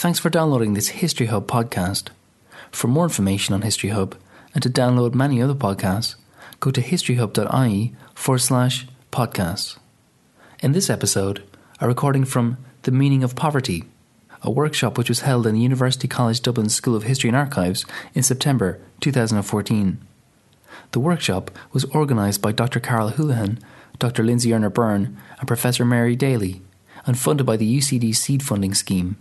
Thanks for downloading this History Hub podcast. For more information on History Hub and to download many other podcasts, go to historyhub.ie forward slash podcasts. In this episode, a recording from The Meaning of Poverty, a workshop which was held in the University College Dublin School of History and Archives in September 2014. The workshop was organised by Dr. Carol Holohan, Dr. Lindsey Earner-Byrne, and Professor Mary Daly, and funded by the UCD Seed Funding Scheme.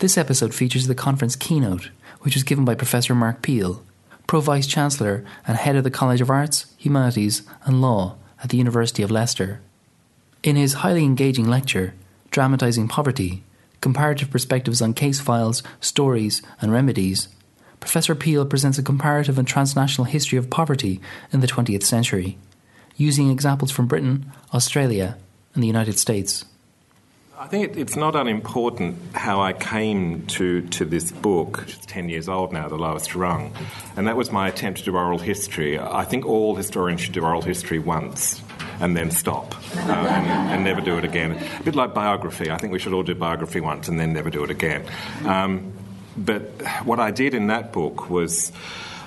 This episode features the conference keynote, which was given by Professor Mark Peel, Pro Vice Chancellor and Head of the College of Arts, Humanities and Law at the University of Leicester. In his highly engaging lecture, Dramatising Poverty Comparative Perspectives on Case Files, Stories and Remedies, Professor Peel presents a comparative and transnational history of poverty in the 20th century, using examples from Britain, Australia, and the United States. I think it's not unimportant how I came to, to this book. It's 10 years old now, The Lowest Rung. And that was my attempt to do oral history. I think all historians should do oral history once and then stop uh, and, and, never do it again. A bit like biography. I think we should all do biography once and then never do it again. Um, but what I did in that book was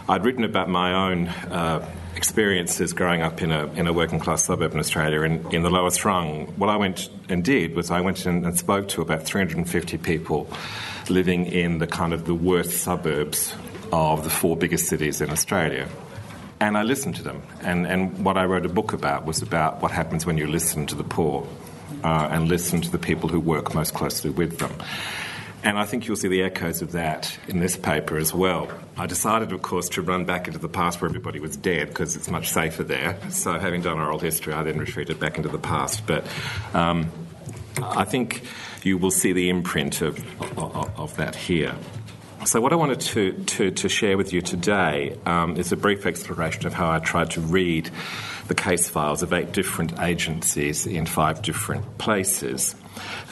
I'd written about my own. Uh, experiences growing up in a, in a working class suburb in Australia in, in the lowest rung, what I went and did was I went and, and spoke to about 350 people living in the kind of the worst suburbs of the four biggest cities in Australia. And I listened to them. And, and what I wrote a book about was about what happens when you listen to the poor uh, and listen to the people who work most closely with them. And I think you'll see the echoes of that in this paper as well. I decided, of course, to run back into the past where everybody was dead because it's much safer there. So, having done oral history, I then retreated back into the past. But um, I think you will see the imprint of, of, of that here. So, what I wanted to, to, to share with you today um, is a brief exploration of how I tried to read the case files of eight different agencies in five different places.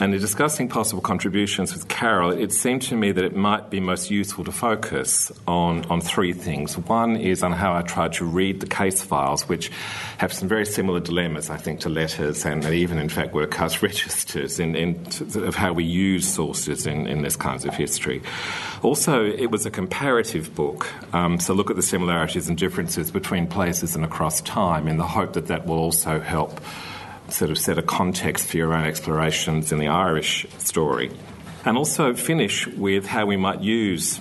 And in discussing possible contributions with Carol, it seemed to me that it might be most useful to focus on, on three things. One is on how I tried to read the case files, which have some very similar dilemmas, I think, to letters and even, in fact, workhouse registers in, in of how we use sources in, in this kinds of history. Also, it was a comparative book, um, so look at the similarities and differences between places and across time in the hope that that will also help sort of set a context for your own explorations in the Irish story. And also finish with how we might use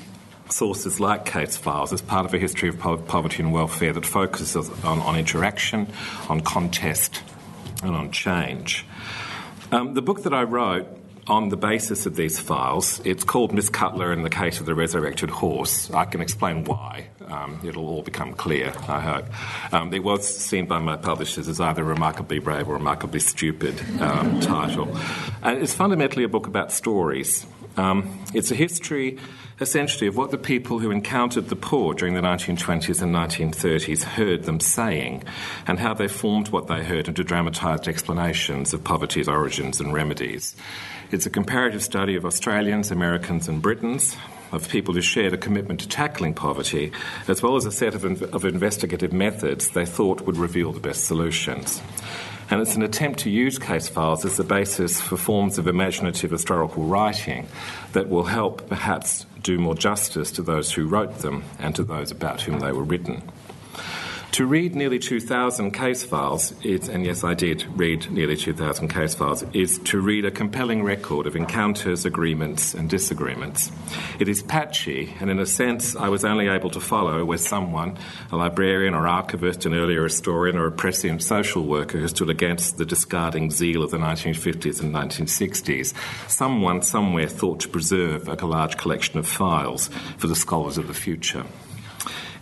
sources like case files as part of a history of poverty and welfare that focuses on, on interaction, on contest, and on change. Um, the book that I wrote on the basis of these files, it's called Miss Cutler in the Case of the Resurrected Horse. I can explain why. Um, it'll all become clear, I hope. Um, it was seen by my publishers as either remarkably brave or remarkably stupid um, title. And it's fundamentally a book about stories. Um, it's a history, essentially, of what the people who encountered the poor during the 1920s and 1930s heard them saying, and how they formed what they heard into dramatised explanations of poverty's origins and remedies. It's a comparative study of Australians, Americans, and Britons, of people who shared a commitment to tackling poverty, as well as a set of, of investigative methods they thought would reveal the best solutions. And it's an attempt to use case files as the basis for forms of imaginative historical writing that will help perhaps do more justice to those who wrote them and to those about whom they were written. To read nearly 2,000 case files, is, and yes, I did read nearly 2,000 case files, is to read a compelling record of encounters, agreements, and disagreements. It is patchy, and in a sense, I was only able to follow where someone, a librarian or archivist, an earlier historian, or a prescient social worker who stood against the discarding zeal of the 1950s and 1960s, someone somewhere thought to preserve a large collection of files for the scholars of the future.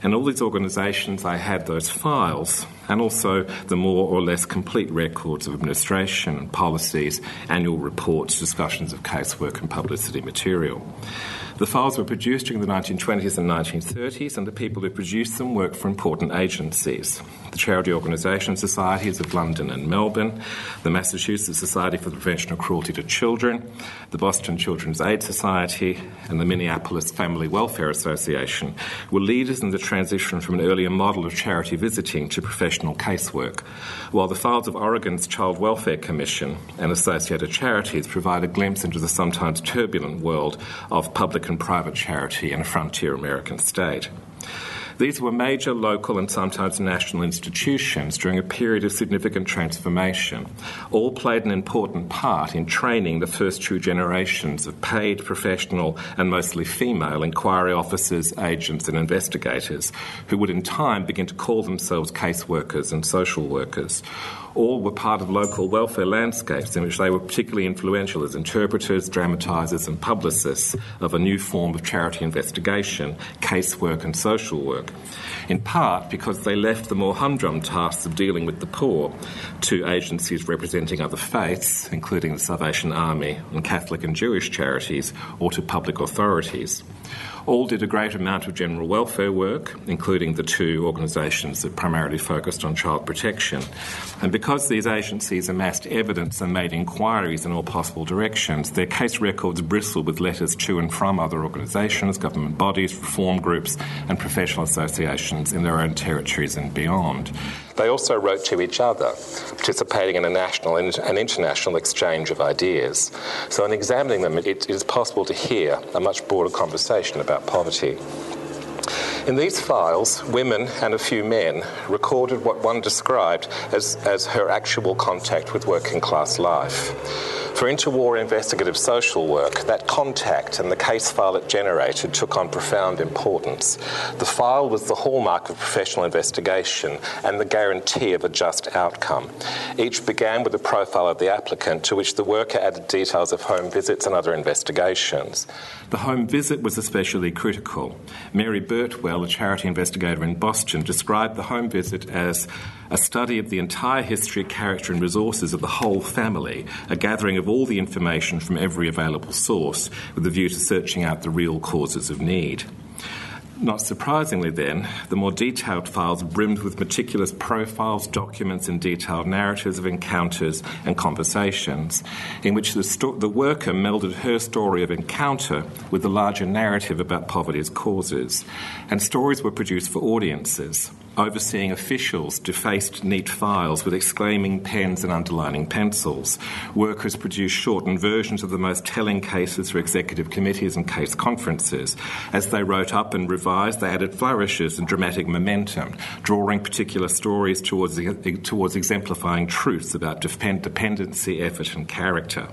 And all these organisations, I had those files and also the more or less complete records of administration, and policies, annual reports, discussions of casework, and publicity material. The files were produced during the 1920s and 1930s, and the people who produced them worked for important agencies the Charity Organisation Societies of London and Melbourne, the Massachusetts Society for the Prevention of Cruelty to Children, the Boston Children's Aid Society, and the Minneapolis Family Welfare Association were leaders in the transition from an earlier model of charity visiting to professional casework, while the files of Oregon's Child Welfare Commission and associated charities provide a glimpse into the sometimes turbulent world of public and private charity in a frontier American state. These were major local and sometimes national institutions during a period of significant transformation. All played an important part in training the first two generations of paid, professional, and mostly female inquiry officers, agents, and investigators, who would in time begin to call themselves caseworkers and social workers all were part of local welfare landscapes in which they were particularly influential as interpreters, dramatisers, and publicists of a new form of charity investigation, casework, and social work. In part because they left the more humdrum tasks of dealing with the poor to agencies representing other faiths, including the Salvation Army and Catholic and Jewish charities, or to public authorities all did a great amount of general welfare work, including the two organisations that primarily focused on child protection. And because these agencies amassed evidence and made inquiries in all possible directions, their case records bristle with letters to and from other organisations, government bodies, reform groups, and professional associations in their own territories and beyond. They also wrote to each other, participating in a national and international exchange of ideas. So, in examining them, it is possible to hear a much broader conversation about poverty. In these files, women and a few men recorded what one described as, as her actual contact with working class life. For interwar investigative social work, that contact and the case file it generated took on profound importance. The file was the hallmark of professional investigation and the guarantee of a just outcome. Each began with a profile of the applicant, to which the worker added details of home visits and other investigations. The home visit was especially critical. Mary Birtwell, a charity investigator in Boston, described the home visit as a study of the entire history, character, and resources of the whole family, a gathering of all the information from every available source with a view to searching out the real causes of need. Not surprisingly, then, the more detailed files brimmed with meticulous profiles, documents, and detailed narratives of encounters and conversations, in which the, sto- the worker melded her story of encounter with the larger narrative about poverty's causes. And stories were produced for audiences overseeing officials defaced neat files with exclaiming pens and underlining pencils. Workers produced shortened versions of the most telling cases for executive committees and case conferences. As they wrote up and revised, they added flourishes and dramatic momentum, drawing particular stories towards, towards exemplifying truths about dependency, effort, and character.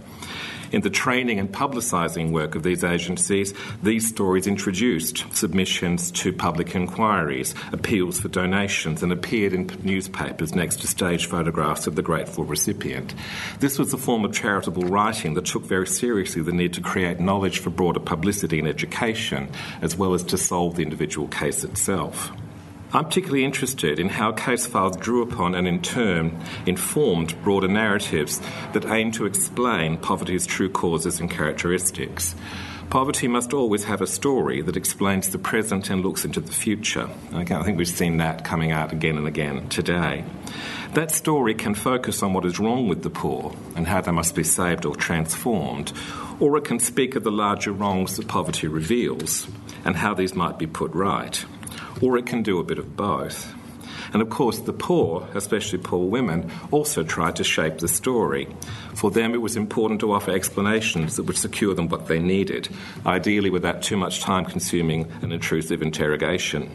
In the training and publicising work of these agencies, these stories introduced submissions to public inquiries, appeals for donations, and appeared in newspapers next to stage photographs of the grateful recipient. This was a form of charitable writing that took very seriously the need to create knowledge for broader publicity and education, as well as to solve the individual case itself. I'm particularly interested in how case files drew upon and in turn informed broader narratives that aim to explain poverty's true causes and characteristics. Poverty must always have a story that explains the present and looks into the future. I think we've seen that coming out again and again today. That story can focus on what is wrong with the poor and how they must be saved or transformed, or it can speak of the larger wrongs that poverty reveals and how these might be put right or it can do a bit of both. And of course, the poor, especially poor women, also tried to shape the story. For them, it was important to offer explanations that would secure them what they needed, ideally without too much time consuming and intrusive interrogation.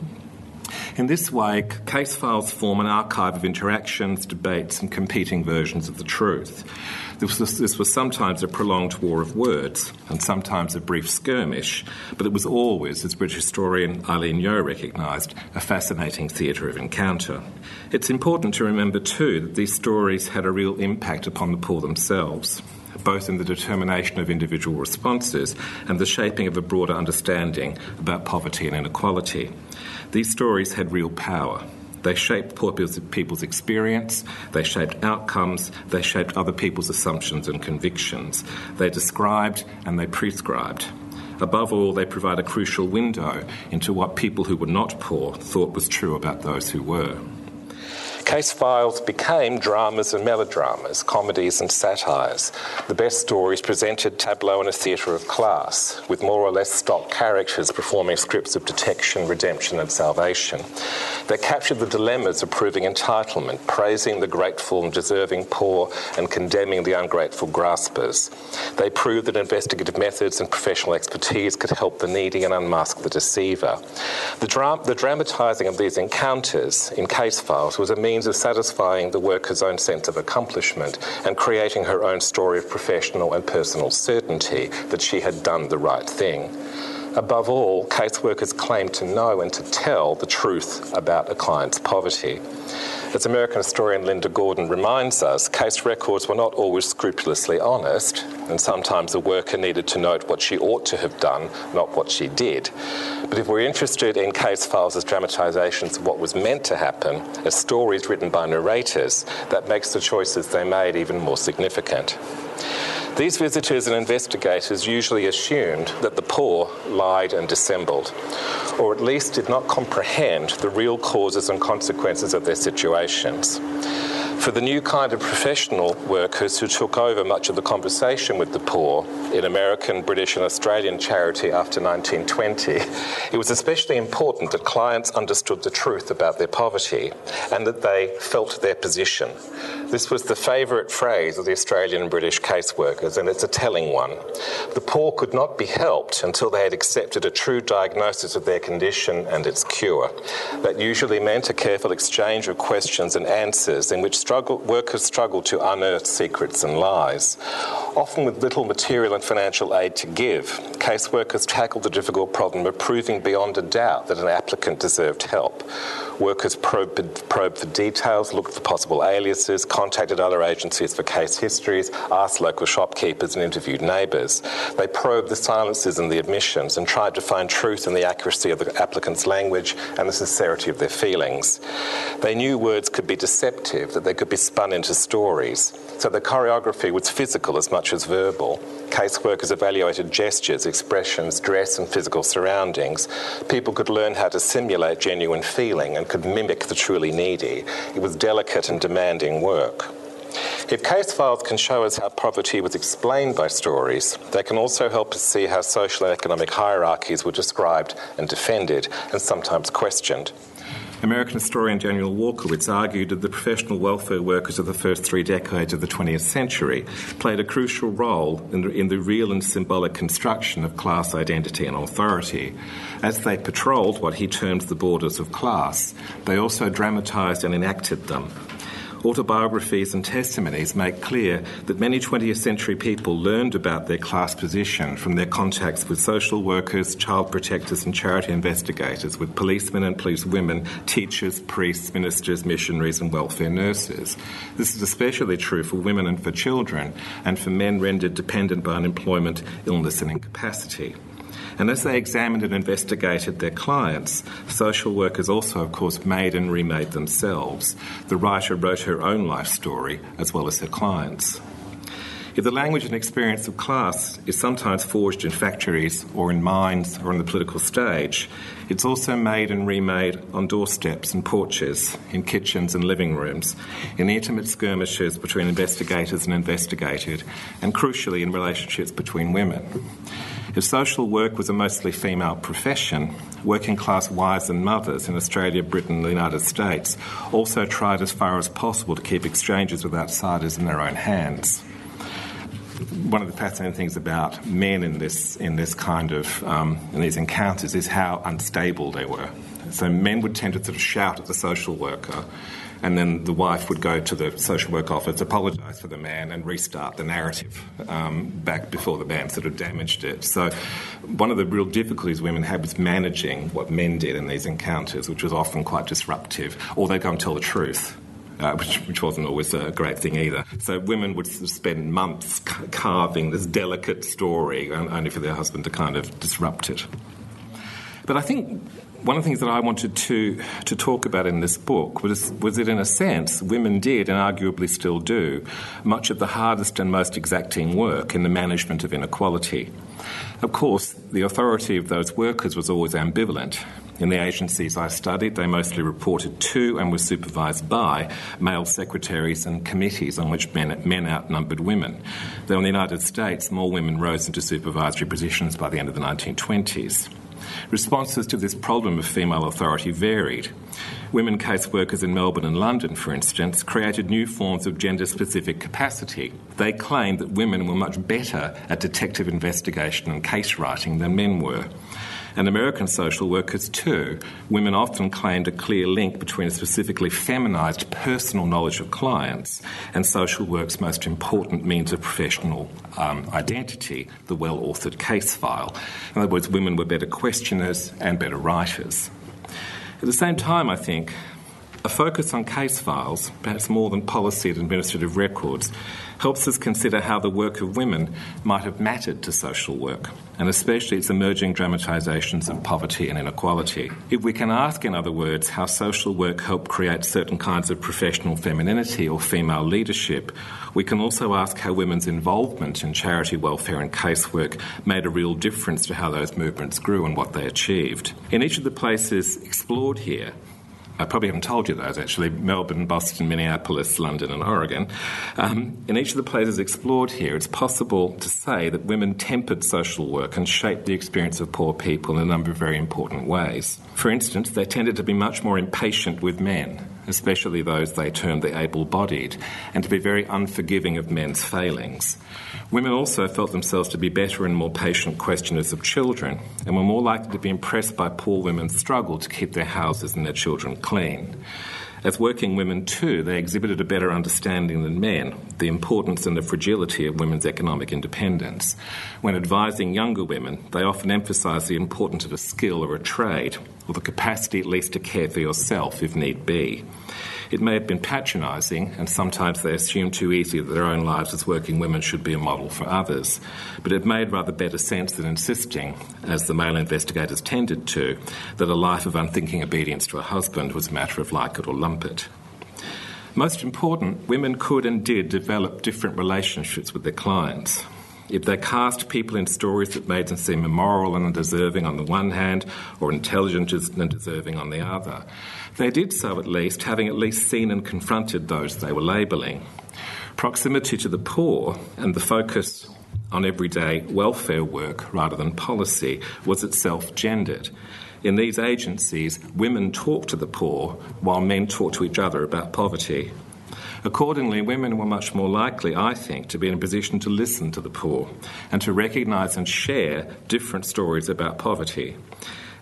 In this way, case files form an archive of interactions, debates, and competing versions of the truth. This was, this was sometimes a prolonged war of words and sometimes a brief skirmish, but it was always, as British historian Eileen Yeo recognised, a fascinating theatre of encounter. It's important to remember, too, that these stories had a real impact upon the poor themselves both in the determination of individual responses and the shaping of a broader understanding about poverty and inequality. These stories had real power. They shaped poor people's experience, they shaped outcomes, they shaped other people's assumptions and convictions. They described and they prescribed. Above all, they provide a crucial window into what people who were not poor thought was true about those who were. Case files became dramas and melodramas, comedies and satires. The best stories presented tableau in a theatre of class, with more or less stock characters performing scripts of detection, redemption, and salvation. They captured the dilemmas of proving entitlement, praising the grateful and deserving poor, and condemning the ungrateful graspers. They proved that investigative methods and professional expertise could help the needy and unmask the deceiver. The, dra- the dramatising of these encounters in case files was a means means of satisfying the worker's own sense of accomplishment and creating her own story of professional and personal certainty that she had done the right thing. Above all, caseworkers claim to know and to tell the truth about a client's poverty. As American historian Linda Gordon reminds us, case records were not always scrupulously honest, and sometimes a worker needed to note what she ought to have done, not what she did. But if we're interested in case files as dramatisations of what was meant to happen, as stories written by narrators, that makes the choices they made even more significant. These visitors and investigators usually assumed that the poor lied and dissembled, or at least did not comprehend the real causes and consequences of their situations. For the new kind of professional workers who took over much of the conversation with the poor in American, British, and Australian charity after 1920, it was especially important that clients understood the truth about their poverty and that they felt their position. This was the favourite phrase of the Australian and British caseworkers, and it's a telling one. The poor could not be helped until they had accepted a true diagnosis of their condition and its cure. That usually meant a careful exchange of questions and answers in which struggle, workers struggled to unearth secrets and lies. Often with little material and financial aid to give, caseworkers tackled the difficult problem of proving beyond a doubt that an applicant deserved help. Workers probed, probed for details, looked for possible aliases, contacted other agencies for case histories, asked local shopkeepers, and interviewed neighbours. They probed the silences and the admissions and tried to find truth in the accuracy of the applicant's language and the sincerity of their feelings. They knew words could be deceptive, that they could be spun into stories. So the choreography was physical as much as verbal. Caseworkers evaluated gestures, expressions, dress, and physical surroundings. People could learn how to simulate genuine feeling and could mimic the truly needy. It was delicate and demanding work. If case files can show us how poverty was explained by stories, they can also help us see how social and economic hierarchies were described and defended, and sometimes questioned. American historian Daniel Walkowitz argued that the professional welfare workers of the first three decades of the 20th century played a crucial role in the, in the real and symbolic construction of class identity and authority. As they patrolled what he termed the borders of class, they also dramatised and enacted them autobiographies and testimonies make clear that many 20th century people learned about their class position from their contacts with social workers, child protectors, and charity investigators, with policemen and police women, teachers, priests, ministers, missionaries, and welfare nurses. This is especially true for women and for children, and for men rendered dependent by unemployment, illness, and incapacity. And as they examined and investigated their clients, social workers also, of course, made and remade themselves. The writer wrote her own life story as well as her clients. If the language and experience of class is sometimes forged in factories or in mines or on the political stage, it's also made and remade on doorsteps and porches, in kitchens and living rooms, in intimate skirmishes between investigators and investigated, and crucially in relationships between women. If social work was a mostly female profession, working class wives and mothers in Australia, Britain, and the United States also tried as far as possible to keep exchanges with outsiders in their own hands. One of the fascinating things about men in this in this kind of um, in these encounters is how unstable they were. So men would tend to sort of shout at the social worker and then the wife would go to the social work office, apologise for the man, and restart the narrative um, back before the man sort of damaged it. So, one of the real difficulties women had was managing what men did in these encounters, which was often quite disruptive, or they'd go and tell the truth. Uh, which, which, wasn't always a great thing either. So women would spend months carving this delicate story, only for their husband to kind of disrupt it. But I think one of the things that I wanted to, to talk about in this book was, was that, in a sense, women did, and arguably still do, much of the hardest and most exacting work in the management of inequality. Of course, the authority of those workers was always ambivalent. In the agencies I studied, they mostly reported to and were supervised by male secretaries and committees on which men, men outnumbered women. Though in the United States, more women rose into supervisory positions by the end of the 1920s. Responses to this problem of female authority varied. Women caseworkers in Melbourne and London, for instance, created new forms of gender specific capacity. They claimed that women were much better at detective investigation and case writing than men were and American social workers too, women often claimed a clear link between a specifically feminized personal knowledge of clients and social work's most important means of professional um, identity, the well authored case file. In other words, women were better questioners and better writers. At the same time, I think, a focus on case files, perhaps more than policy and administrative records, helps us consider how the work of women might have mattered to social work, and especially its emerging dramatisations of poverty and inequality. If we can ask, in other words, how social work helped create certain kinds of professional femininity or female leadership, we can also ask how women's involvement in charity welfare and casework made a real difference to how those movements grew and what they achieved. In each of the places explored here, I probably haven't told you those actually Melbourne, Boston, Minneapolis, London, and Oregon. Um, in each of the places explored here, it's possible to say that women tempered social work and shaped the experience of poor people in a number of very important ways. For instance, they tended to be much more impatient with men, especially those they termed the able bodied, and to be very unforgiving of men's failings. Women also felt themselves to be better and more patient questioners of children, and were more likely to be impressed by poor women's struggle to keep their houses and their children clean. As working women, too, they exhibited a better understanding than men the importance and the fragility of women's economic independence. When advising younger women, they often emphasised the importance of a skill or a trade, or the capacity at least to care for yourself if need be. It may have been patronising, and sometimes they assumed too easily that their own lives as working women should be a model for others. But it made rather better sense than insisting, as the male investigators tended to, that a life of unthinking obedience to a husband was a matter of like it or lump it. Most important, women could and did develop different relationships with their clients. If they cast people in stories that made them seem immoral and undeserving on the one hand, or intelligent and deserving on the other, they did so at least, having at least seen and confronted those they were labelling. Proximity to the poor and the focus on everyday welfare work rather than policy was itself gendered. In these agencies, women talked to the poor while men talked to each other about poverty. Accordingly, women were much more likely, I think, to be in a position to listen to the poor and to recognise and share different stories about poverty.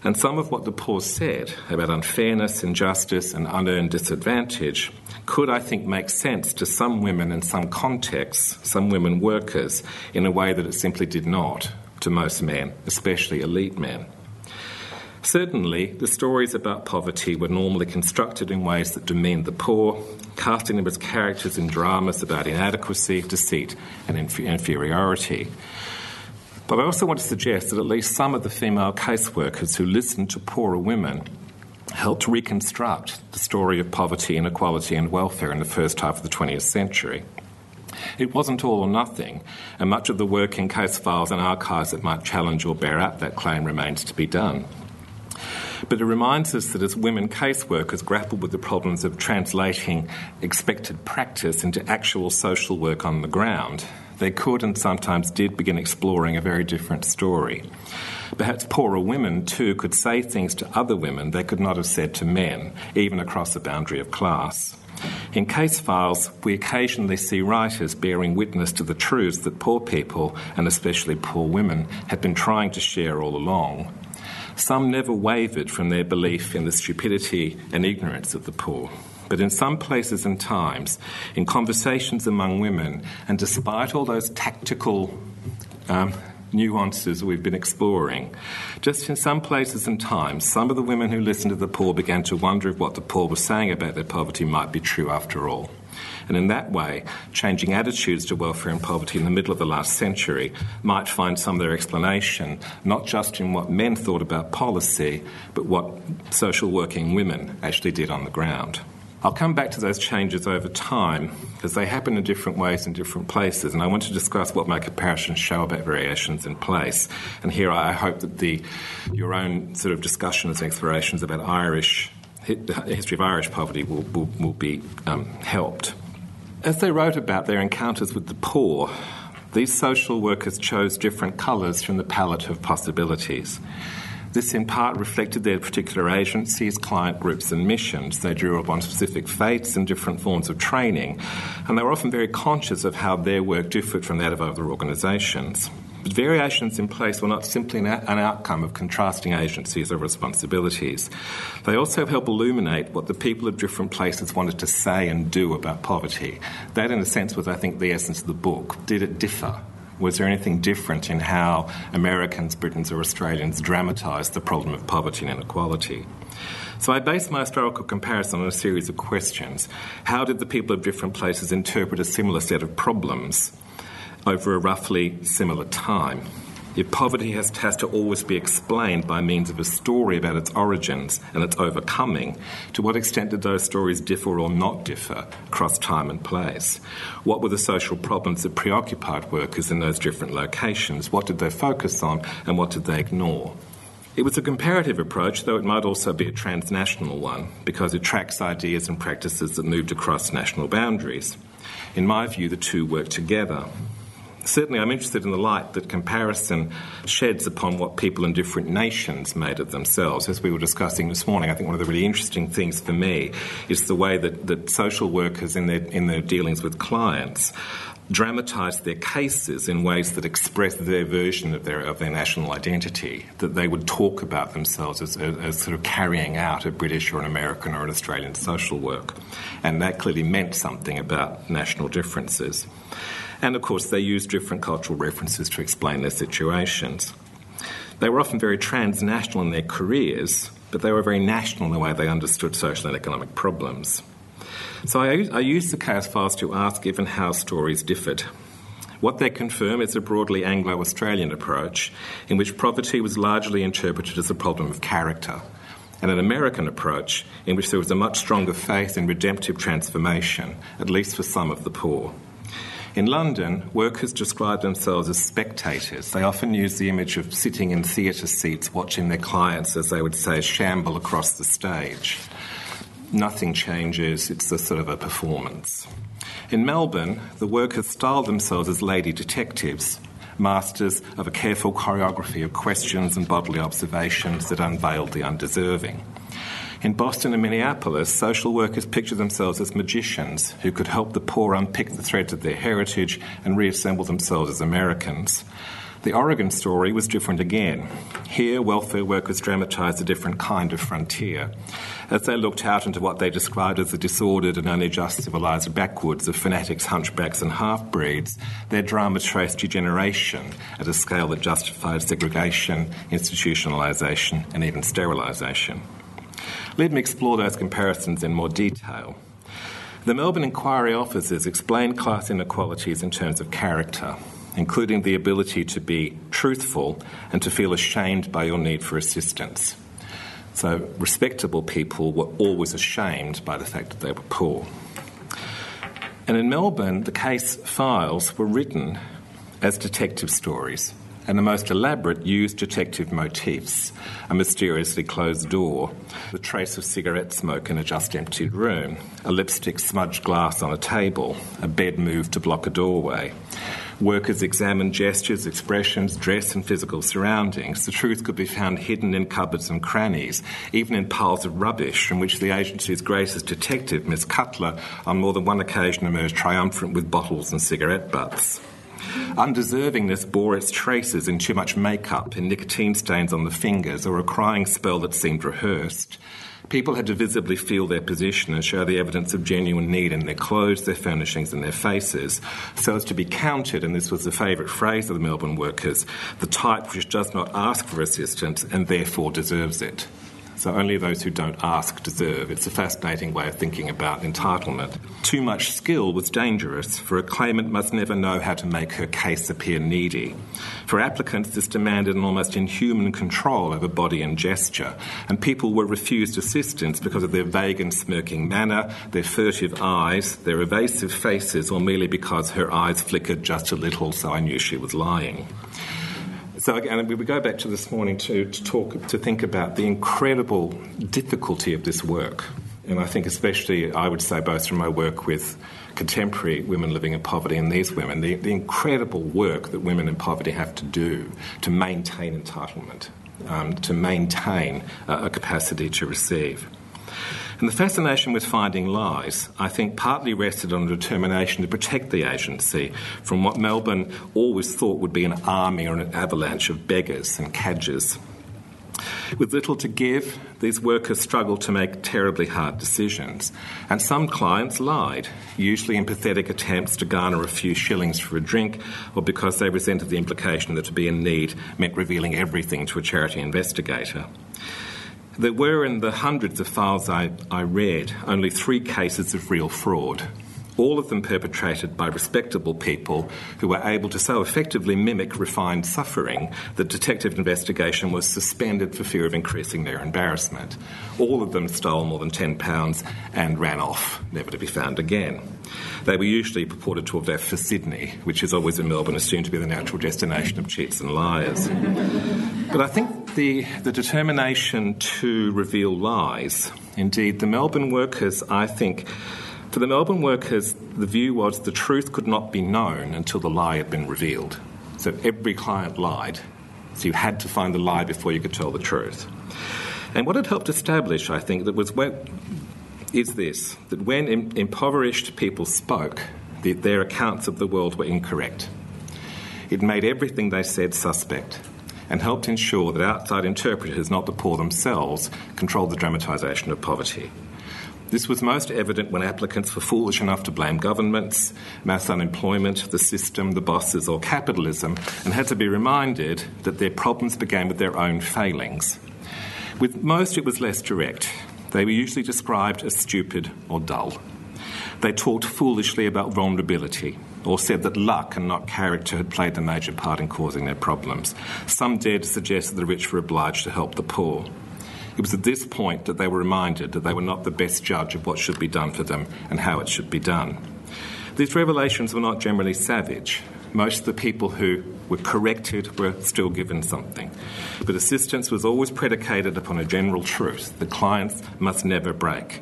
And some of what the poor said about unfairness, injustice, and unearned disadvantage could, I think, make sense to some women in some contexts, some women workers, in a way that it simply did not to most men, especially elite men. Certainly, the stories about poverty were normally constructed in ways that demeaned the poor, casting them as characters in dramas about inadequacy, deceit, and inferiority. But I also want to suggest that at least some of the female caseworkers who listened to poorer women helped reconstruct the story of poverty, inequality, and welfare in the first half of the 20th century. It wasn't all or nothing, and much of the work in case files and archives that might challenge or bear out that claim remains to be done. But it reminds us that as women caseworkers grapple with the problems of translating expected practice into actual social work on the ground, they could and sometimes did begin exploring a very different story. Perhaps poorer women, too, could say things to other women they could not have said to men, even across the boundary of class. In case files, we occasionally see writers bearing witness to the truths that poor people, and especially poor women, had been trying to share all along. Some never wavered from their belief in the stupidity and ignorance of the poor. But in some places and times, in conversations among women, and despite all those tactical um, nuances we've been exploring, just in some places and times, some of the women who listened to the poor began to wonder if what the poor were saying about their poverty might be true after all. And in that way, changing attitudes to welfare and poverty in the middle of the last century might find some of their explanation not just in what men thought about policy, but what social working women actually did on the ground. I'll come back to those changes over time because they happen in different ways in different places, and I want to discuss what my comparisons show about variations in place. And here I hope that the, your own sort of discussions and explorations about Irish the history of Irish poverty will, will, will be um, helped. As they wrote about their encounters with the poor, these social workers chose different colours from the palette of possibilities. This in part reflected their particular agencies, client groups, and missions. They drew upon specific faiths and different forms of training, and they were often very conscious of how their work differed from that of other organisations. But variations in place were not simply an, an outcome of contrasting agencies or responsibilities. They also help illuminate what the people of different places wanted to say and do about poverty. That, in a sense, was, I think, the essence of the book. Did it differ? Was there anything different in how Americans, Britons, or Australians dramatised the problem of poverty and inequality? So I based my historical comparison on a series of questions. How did the people of different places interpret a similar set of problems over a roughly similar time? If poverty has, has to always be explained by means of a story about its origins and its overcoming, to what extent did those stories differ or not differ across time and place? What were the social problems that preoccupied workers in those different locations? What did they focus on and what did they ignore? It was a comparative approach, though it might also be a transnational one, because it tracks ideas and practices that moved across national boundaries. In my view, the two work together certainly I'm interested in the light that comparison sheds upon what people in different nations made of themselves. As we were discussing this morning, I think one of the really interesting things for me is the way that, that social workers in their, in their dealings with clients dramatise their cases in ways that express their version of their, of their national identity, that they would talk about themselves as, as, as, sort of carrying out a British or an American or an Australian social work. And that clearly meant something about national differences. And of course, they used different cultural references to explain their situations. They were often very transnational in their careers, but they were very national in the way they understood social and economic problems. So I, I used the case files to ask if and how stories differed. What they confirm is a broadly Anglo Australian approach in which poverty was largely interpreted as a problem of character, and an American approach in which there was a much stronger faith in redemptive transformation, at least for some of the poor. In London, workers describe themselves as spectators. They often use the image of sitting in theatre seats watching their clients, as they would say, shamble across the stage. Nothing changes, it's a sort of a performance. In Melbourne, the workers styled themselves as lady detectives, masters of a careful choreography of questions and bodily observations that unveiled the undeserving. In Boston and Minneapolis, social workers picture themselves as magicians who could help the poor unpick the threads of their heritage and reassemble themselves as Americans. The Oregon story was different again. Here, welfare workers dramatised a different kind of frontier. As they looked out into what they described as the disordered and only just civilised backwoods of fanatics, hunchbacks, and half breeds, their drama traced degeneration at a scale that justified segregation, institutionalisation, and even sterilisation. Let me explore those comparisons in more detail. The Melbourne Inquiry officers explained class inequalities in terms of character, including the ability to be truthful and to feel ashamed by your need for assistance. So, respectable people were always ashamed by the fact that they were poor. And in Melbourne, the case files were written as detective stories and the most elaborate used detective motifs a mysteriously closed door, the trace of cigarette smoke in a just emptied room, a lipstick smudged glass on a table, a bed moved to block a doorway. Workers examined gestures, expressions, dress, and physical surroundings. The truth could be found hidden in cupboards and crannies, even in piles of rubbish from which the agency's greatest detective, Miss Cutler, on more than one occasion emerged triumphant with bottles and cigarette butts. Undeservingness bore its traces in too much makeup, in nicotine stains on the fingers, or a crying spell that seemed rehearsed. People had to visibly feel their position and show the evidence of genuine need in their clothes, their furnishings, and their faces, so as to be counted, and this was the favourite phrase of the Melbourne workers, the type which does not ask for assistance and therefore deserves it. So only those who don't ask deserve. It's a fascinating way of thinking about entitlement. Too much skill was dangerous, for a claimant must never know how to make her case appear needy. For applicants, this demanded an almost inhuman control over body and gesture, and people were refused assistance because of their vague and smirking manner, their furtive eyes, their evasive faces, or merely because her eyes flickered just a little so I knew she was lying. So again, we go back to this morning to, to talk to think about the incredible difficulty of this work, and I think especially I would say both from my work with contemporary women living in poverty and these women, the, the incredible work that women in poverty have to do to maintain entitlement, um, to maintain uh, a capacity to receive. And the fascination with finding lies, I think, partly rested on a determination to protect the agency from what Melbourne always thought would be an army or an avalanche of beggars and cadgers. With little to give, these workers struggled to make terribly hard decisions, and some clients lied, usually in pathetic attempts to garner a few shillings for a drink, or because they resented the implication that to be in need meant revealing everything to a charity investigator. There were in the hundreds of files I, I read only three cases of real fraud all of them perpetrated by respectable people who were able to so effectively mimic refined suffering that detective investigation was suspended for fear of increasing their embarrassment. All of them stole more than £10 and ran off, never to be found again. They were usually purported to have left for Sydney, which is always in Melbourne assumed to be the natural destination of cheats and liars. but I think the, the determination to reveal lies, indeed, the Melbourne workers, I think, for the Melbourne workers, the view was the truth could not be known until the lie had been revealed. So every client lied. So you had to find the lie before you could tell the truth. And what it helped establish, I think, that was when, is this that when impoverished people spoke, the, their accounts of the world were incorrect. It made everything they said suspect and helped ensure that outside interpreters, not the poor themselves, controlled the dramatisation of poverty. This was most evident when applicants were foolish enough to blame governments, mass unemployment, the system, the bosses, or capitalism, and had to be reminded that their problems began with their own failings. With most, it was less direct. They were usually described as stupid or dull. They talked foolishly about vulnerability, or said that luck and not character had played a major part in causing their problems. Some dared to suggest that the rich were obliged to help the poor. It was at this point that they were reminded that they were not the best judge of what should be done for them and how it should be done. These revelations were not generally savage. Most of the people who were corrected were still given something. But assistance was always predicated upon a general truth that clients must never break.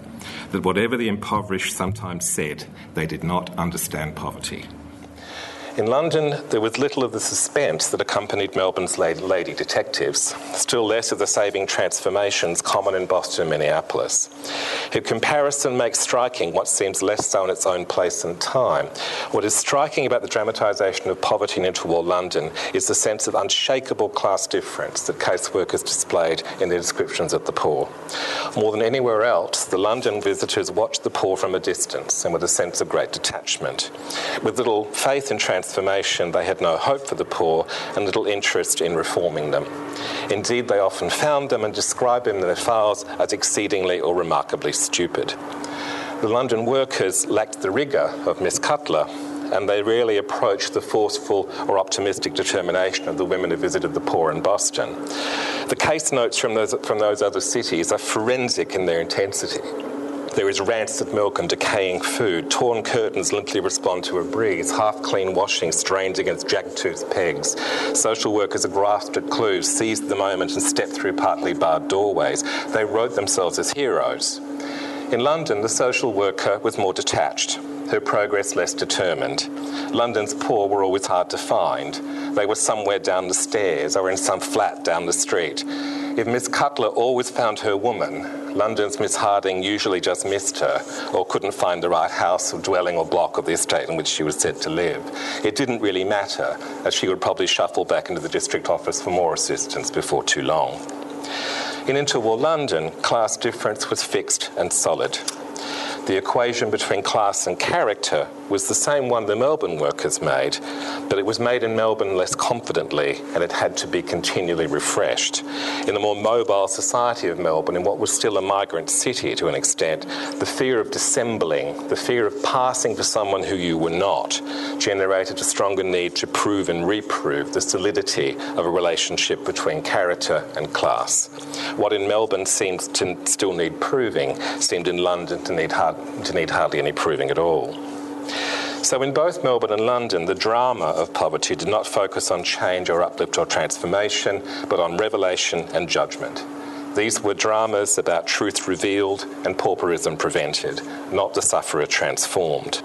That whatever the impoverished sometimes said, they did not understand poverty. In London, there was little of the suspense that accompanied Melbourne's lady detectives, still less of the saving transformations common in Boston and Minneapolis. In comparison makes striking what seems less so in its own place and time. What is striking about the dramatisation of poverty in interwar London is the sense of unshakable class difference that caseworkers displayed in their descriptions of the poor. More than anywhere else, the London visitors watched the poor from a distance and with a sense of great detachment. With little faith in transformation, transformation, they had no hope for the poor and little interest in reforming them. Indeed, they often found them and described them in their files as exceedingly or remarkably stupid. The London workers lacked the rigour of Miss Cutler, and they rarely approached the forceful or optimistic determination of the women who visited the poor in Boston. The case notes from those, from those other cities are forensic in their intensity. There is rancid milk and decaying food. Torn curtains limply respond to a breeze. Half clean washing strains against jack-toothed pegs. Social workers are grasped at clues, seized the moment, and stepped through partly barred doorways. They wrote themselves as heroes. In London, the social worker was more detached, her progress less determined. London's poor were always hard to find. They were somewhere down the stairs or in some flat down the street. If Miss Cutler always found her woman, London's Miss Harding usually just missed her or couldn't find the right house or dwelling or block of the estate in which she was said to live. It didn't really matter, as she would probably shuffle back into the district office for more assistance before too long. In interwar London, class difference was fixed and solid. The equation between class and character was the same one the Melbourne workers made, but it was made in Melbourne less confidently and it had to be continually refreshed. In the more mobile society of Melbourne, in what was still a migrant city to an extent, the fear of dissembling, the fear of passing for someone who you were not, generated a stronger need to prove and reprove the solidity of a relationship between character and class. What in Melbourne seemed to still need proving seemed in London to need, hard, to need hardly any proving at all. So, in both Melbourne and London, the drama of poverty did not focus on change or uplift or transformation, but on revelation and judgment. These were dramas about truth revealed and pauperism prevented, not the sufferer transformed.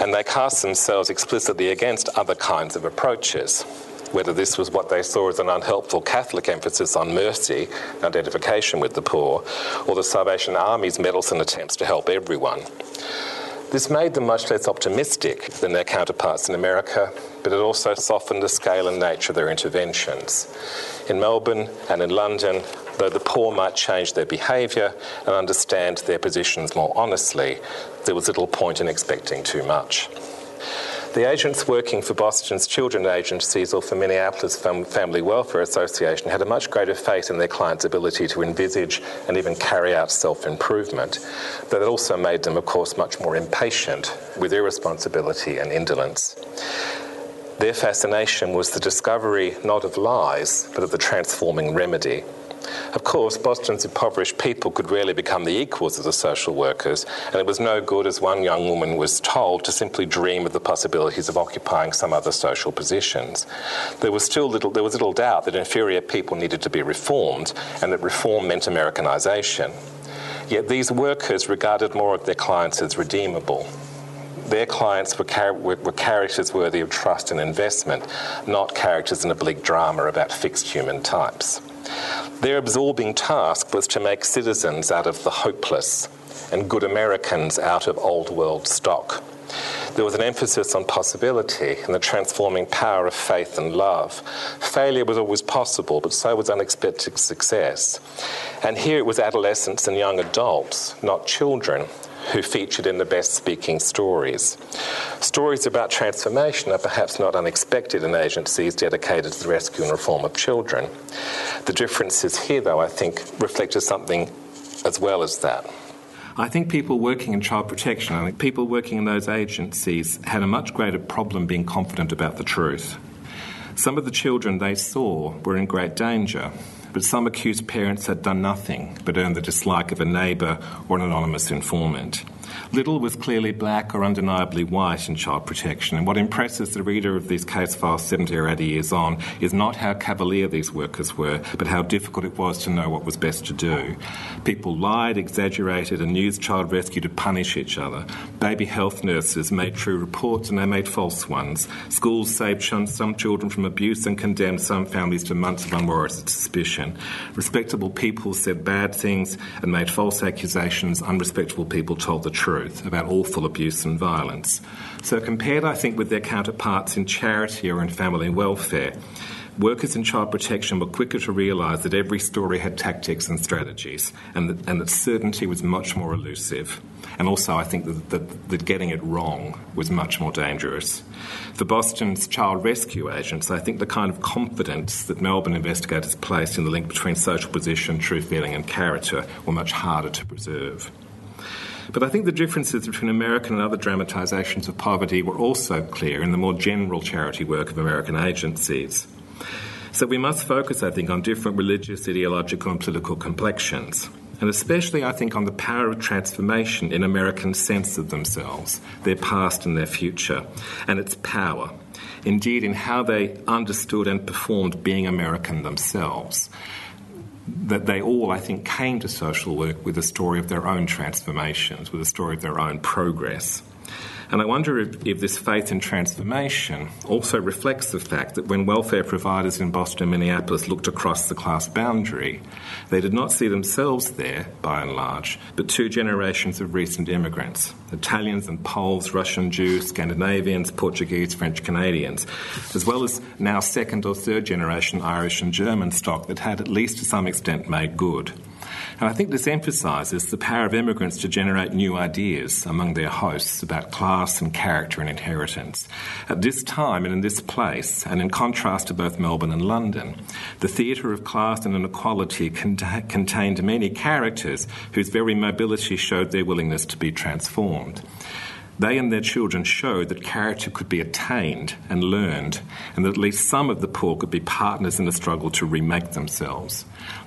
And they cast themselves explicitly against other kinds of approaches, whether this was what they saw as an unhelpful Catholic emphasis on mercy, identification with the poor, or the Salvation Army's meddlesome attempts to help everyone. This made them much less optimistic than their counterparts in America, but it also softened the scale and nature of their interventions. In Melbourne and in London, though the poor might change their behaviour and understand their positions more honestly, there was little point in expecting too much. The agents working for Boston's children agencies or for Minneapolis Family Welfare Association had a much greater faith in their clients' ability to envisage and even carry out self improvement. But it also made them, of course, much more impatient with irresponsibility and indolence. Their fascination was the discovery not of lies, but of the transforming remedy. Of course, Boston's impoverished people could rarely become the equals of the social workers, and it was no good, as one young woman was told, to simply dream of the possibilities of occupying some other social positions. There was still little, there was little doubt that inferior people needed to be reformed, and that reform meant Americanization. Yet these workers regarded more of their clients as redeemable their clients were, char- were, were, characters worthy of trust and investment, not characters in a bleak drama about fixed human types. Their absorbing task was to make citizens out of the hopeless and good Americans out of old world stock. There was an emphasis on possibility and the transforming power of faith and love. Failure was always possible, but so was unexpected success. And here it was adolescents and young adults, not children, who featured in the best speaking stories. Stories about transformation are perhaps not unexpected in agencies dedicated to the rescue and reform of children. The differences here, though, I think, reflected something as well as that. I think people working in child protection, I think people working in those agencies had a much greater problem being confident about the truth. Some of the children they saw were in great danger but some accused parents had done nothing but earn the dislike of a neighbour or an anonymous informant. Little was clearly black or undeniably white in child protection, and what impresses the reader of these case files 70 or 80 years on is not how cavalier these workers were, but how difficult it was to know what was best to do. People lied, exaggerated, and used child rescue to punish each other. Baby health nurses made true reports and they made false ones. Schools saved some children from abuse and condemned some families to months of unwarranted suspicion. Respectable people said bad things and made false accusations. Unrespectable people told the truth truth about awful abuse and violence. So, compared, I think, with their counterparts in charity or in family welfare, workers in child protection were quicker to realise that every story had tactics and strategies, and that, and that certainty was much more elusive. And also, I think that, that, that, getting it wrong was much more dangerous. For Boston's child rescue agents, I think the kind of confidence that Melbourne investigators placed in the link between social position, true feeling, and character were much harder to preserve. But I think the differences between American and other dramatisations of poverty were also clear in the more general charity work of American agencies. So we must focus, I think, on different religious, ideological, and political complexions. And especially, I think, on the power of transformation in Americans' sense of themselves, their past and their future, and its power. Indeed, in how they understood and performed being American themselves that they all, I think, came to social work with a story of their own transformations, with a story of their own progress. And I wonder if, if, this faith in transformation also reflects the fact that when welfare providers in Boston and Minneapolis looked across the class boundary, they did not see themselves there, by and large, but two generations of recent immigrants Italians and Poles, Russian Jews, Scandinavians, Portuguese, French Canadians, as well as now second or third generation Irish and German stock that had, at least to some extent, made good. And I think this emphasises the power of immigrants to generate new ideas among their hosts about class and character and inheritance. At this time and in this place, and in contrast to both Melbourne and London, the theatre of class and inequality cont- contained many characters whose very mobility showed their willingness to be transformed. They and their children showed that character could be attained and learned, and that at least some of the poor could be partners in the struggle to remake themselves.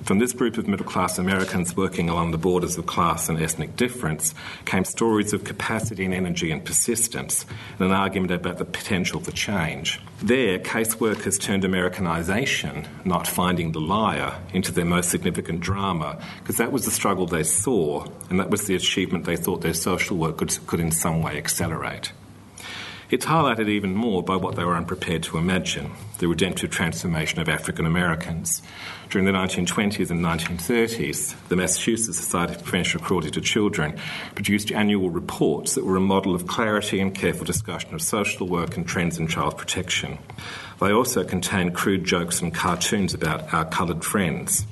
From this group of middle class Americans working along the borders of class and ethnic difference came stories of capacity and energy and persistence, and an argument about the potential for change. There, caseworkers turned Americanization, not finding the liar, into their most significant drama, because that was the struggle they saw, and that was the achievement they thought their social work could, could in some way accelerate. It's highlighted even more by what they were unprepared to imagine the redemptive transformation of African Americans. During the 1920s and 1930s, the Massachusetts Society for Prevention of Cruelty to Children produced annual reports that were a model of clarity and careful discussion of social work and trends in child protection. They also contained crude jokes and cartoons about our coloured friends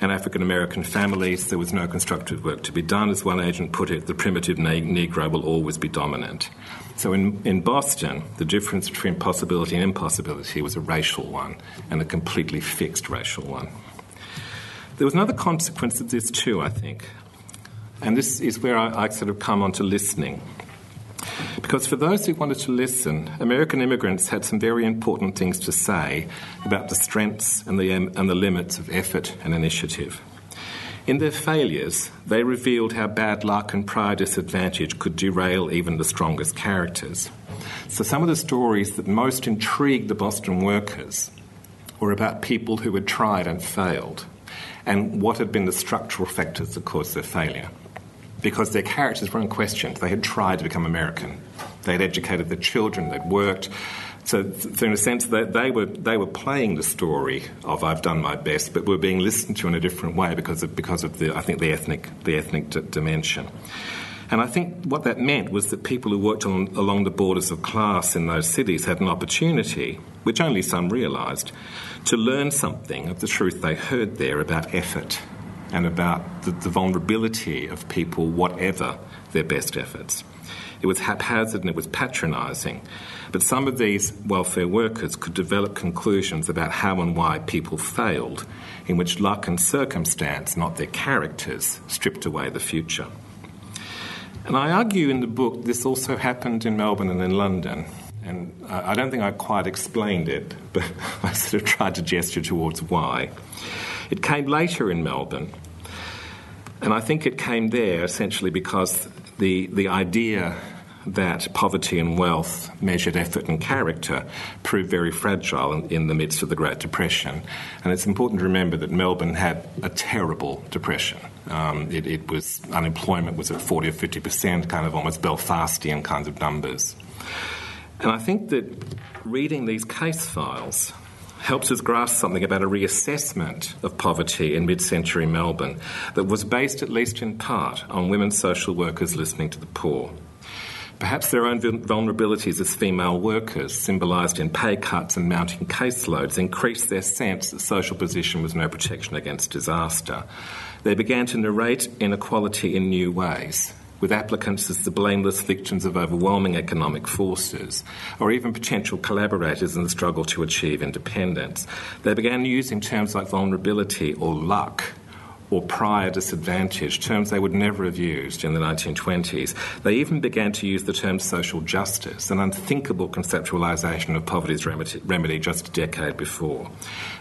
and African American families, there was no constructive work to be done. As one agent put it, the primitive Negro will always be dominant. So in, in Boston, the difference between possibility and impossibility was a racial one, and a completely fixed racial one. There was another consequence of this too, I think, and this is where I, I sort of come on to listening. Because for those who wanted to listen, American immigrants had some very important things to say about the strengths and the, and the limits of effort and initiative. In their failures, they revealed how bad luck and prior disadvantage could derail even the strongest characters. So, some of the stories that most intrigued the Boston workers were about people who had tried and failed, and what had been the structural factors that caused their failure. Because their characters were unquestioned. They had tried to become American, they had educated their children, they'd worked, so, so in a sense, they, they, were they were playing the story of "I've done my best," but were being listened to in a different way because of because of the I think the ethnic the ethnic d- dimension. And I think what that meant was that people who worked on, along the borders of class in those cities had an opportunity, which only some realised, to learn something of the truth they heard there about effort and about the, the vulnerability of people, whatever their best efforts. It was haphazard and it was patronising. But some of these welfare workers could develop conclusions about how and why people failed, in which luck and circumstance, not their characters, stripped away the future. And I argue in the book this also happened in Melbourne and in London. And I don't think I quite explained it, but I sort of tried to gesture towards why. It came later in Melbourne, and I think it came there essentially because the, the idea that poverty and wealth measured effort and character proved very fragile in, in, the midst of the Great Depression. And it's important to remember that Melbourne had a terrible depression. Um, it, it, was unemployment was at 40 or 50 percent, kind of almost Belfastian kinds of numbers. And I think that reading these case files helps us grasp something about a reassessment of poverty in mid century Melbourne that was based, at least in part, on women social workers listening to the poor. Perhaps their own vulnerabilities as female workers, symbolised in pay cuts and mounting caseloads, increased their sense that social position was no protection against disaster. They began to narrate inequality in new ways, with applicants as the blameless victims of overwhelming economic forces, or even potential collaborators in the struggle to achieve independence. They began using terms like vulnerability or luck or prior disadvantage, terms they would never have used in the 1920s. They even began to use the term social justice, an unthinkable conceptualization of poverty's remedy just a decade before,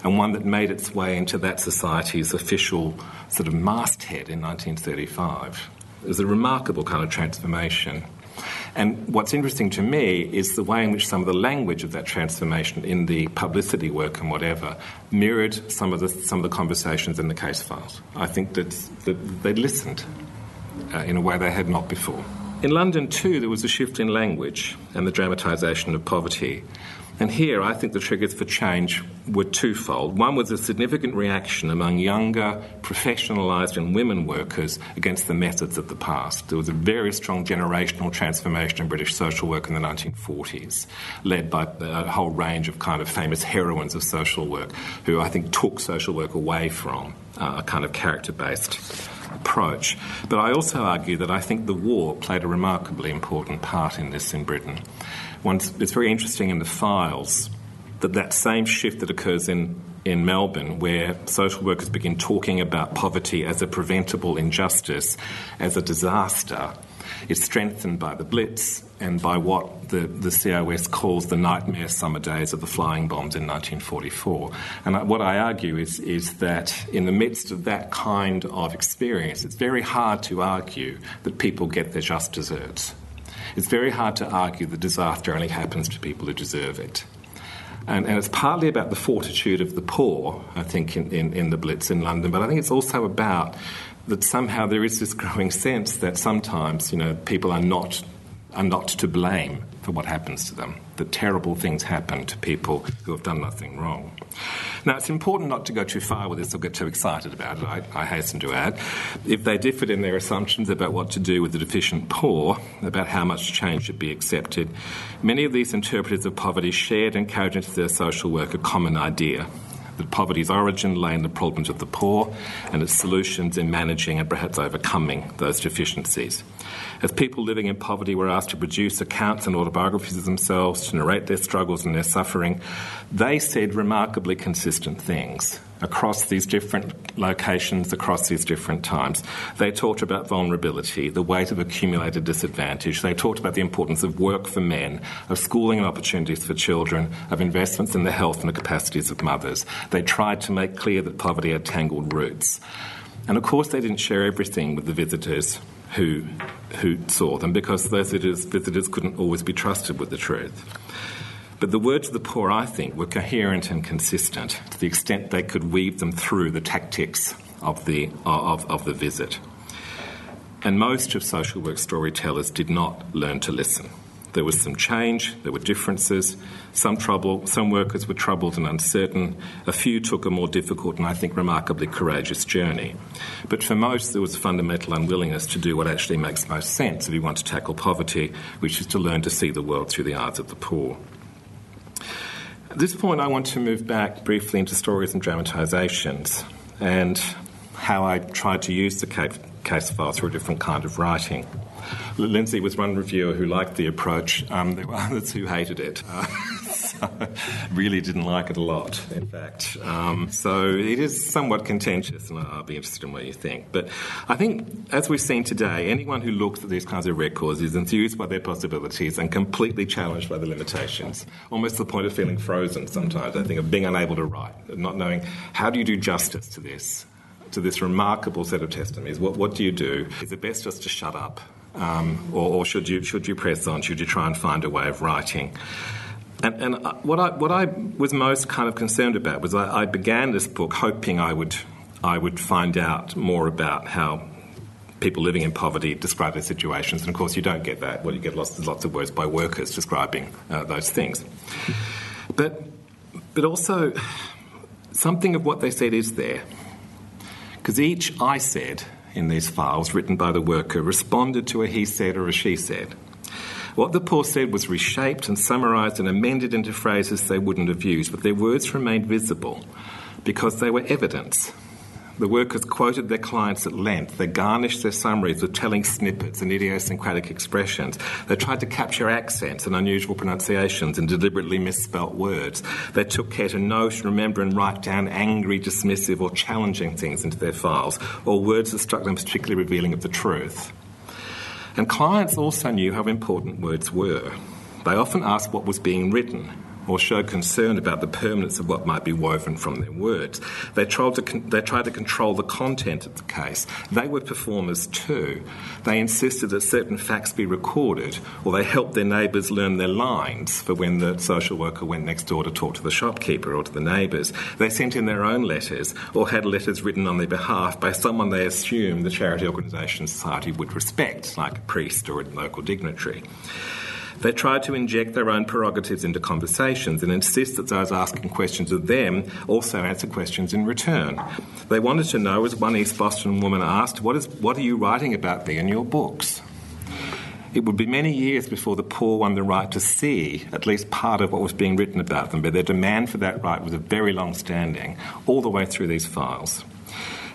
and one that made its way into that society's official sort of masthead in 1935. It was a remarkable kind of transformation. And what's interesting to me is the way in which some of the language of that transformation in the publicity work and whatever mirrored some of the, some of the conversations in the case files. I think that, that they listened uh, in a way they had not before. In London, too, there was a shift in language and the dramatisation of poverty. And here, I think the triggers for change were twofold. One was a significant reaction among younger, professionalised, and women workers against the methods of the past. There was a very strong generational transformation in British social work in the 1940s, led by a whole range of kind of famous heroines of social work, who I think took social work away from uh, a kind of character based approach. But I also argue that I think the war played a remarkably important part in this in Britain. It's very interesting in the files that that same shift that occurs in, in Melbourne, where social workers begin talking about poverty as a preventable injustice, as a disaster, is strengthened by the Blitz and by what the, the COS calls the nightmare summer days of the flying bombs in 1944. And what I argue is, is that in the midst of that kind of experience, it's very hard to argue that people get their just deserts. It's very hard to argue that disaster only happens to people who deserve it. And, and, it's partly about the fortitude of the poor, I think, in, in, in, the Blitz in London, but I think it's also about that somehow there is this growing sense that sometimes, you know, people are not, are not to blame for what happens to them, that terrible things happen to people who have done nothing wrong. Now, it's important not to go too far with this or get too excited about it, I, I hasten to add. If they differed in their assumptions about what to do with the deficient poor, about how much change should be accepted, many of these interpreters of poverty shared and carried into their social work a common idea that poverty's origin lay in the problems of the poor and its solutions in managing and perhaps overcoming those deficiencies. As people living in poverty were asked to produce accounts and autobiographies of themselves, to narrate their struggles and their suffering, they said remarkably consistent things across these different locations, across these different times. They talked about vulnerability, the weight of accumulated disadvantage. They talked about the importance of work for men, of schooling and opportunities for children, of investments in the health and the capacities of mothers. They tried to make clear that poverty had tangled roots. And of course, they didn't share everything with the visitors who, who saw them because those visitors, couldn't always be trusted with the truth. But the words of the poor, I think, were coherent and consistent to the extent they could weave them through the tactics of the, of, of the visit. And most of social work storytellers did not learn to listen. There was some change, there were differences, some trouble, some workers were troubled and uncertain, a few took a more difficult and I think remarkably courageous journey. But for most, there was a fundamental unwillingness to do what actually makes most sense if you want to tackle poverty, which is to learn to see the world through the eyes of the poor. At this point, I want to move back briefly into stories and dramatisations and how I tried to use the case file through a different kind of writing. Lindsey was one reviewer who liked the approach. Um, there were others who hated it. Uh, really didn't like it a lot, in fact. Um, so it is somewhat contentious, and I'll be interested in what you think. But I think, as we've seen today, anyone who looks at these kinds of records is enthused by their possibilities and completely challenged by the limitations, almost to the point of feeling frozen sometimes, I think, of being unable to write, not knowing how do you do justice to this. To this remarkable set of testimonies, what, what do you do? Is it best just to shut up, um, or, or should you should you press on? Should you try and find a way of writing? And, and uh, what, I, what I was most kind of concerned about was I, I began this book hoping I would, I would find out more about how people living in poverty describe their situations. And of course, you don't get that. Well, you get lots, lots of words by workers describing uh, those things. But, but also, something of what they said is there. Because each I said in these files written by the worker responded to a he said or a she said. What the poor said was reshaped and summarised and amended into phrases they wouldn't have used, but their words remained visible because they were evidence. The workers quoted their clients at length. They garnished their summaries with telling snippets and idiosyncratic expressions. They tried to capture accents and unusual pronunciations and deliberately misspelt words. They took care to note, remember, and write down angry, dismissive, or challenging things into their files, or words that struck them as particularly revealing of the truth. And clients also knew how important words were. They often asked what was being written or showed concern about the permanence of what might be woven from their words. They tried to, con- they tried to control the content of the case. They were performers too. They insisted that certain facts be recorded, or they helped their neighbours learn their lines for when the social worker went next door to talk to the shopkeeper or to the neighbours. They sent in their own letters, or had letters written on their behalf by someone they assumed the charity organisation society would respect, like a priest or a local dignitary. They try to inject their own prerogatives into conversations and insist that those asking questions of them also answer questions in return. They wanted to know, as one East Boston woman asked, what, is, what are you writing about me in your books? It would be many years before the poor won the right to see at least part of what was being written about them, but their demand for that right was a very long standing, all the way through these files.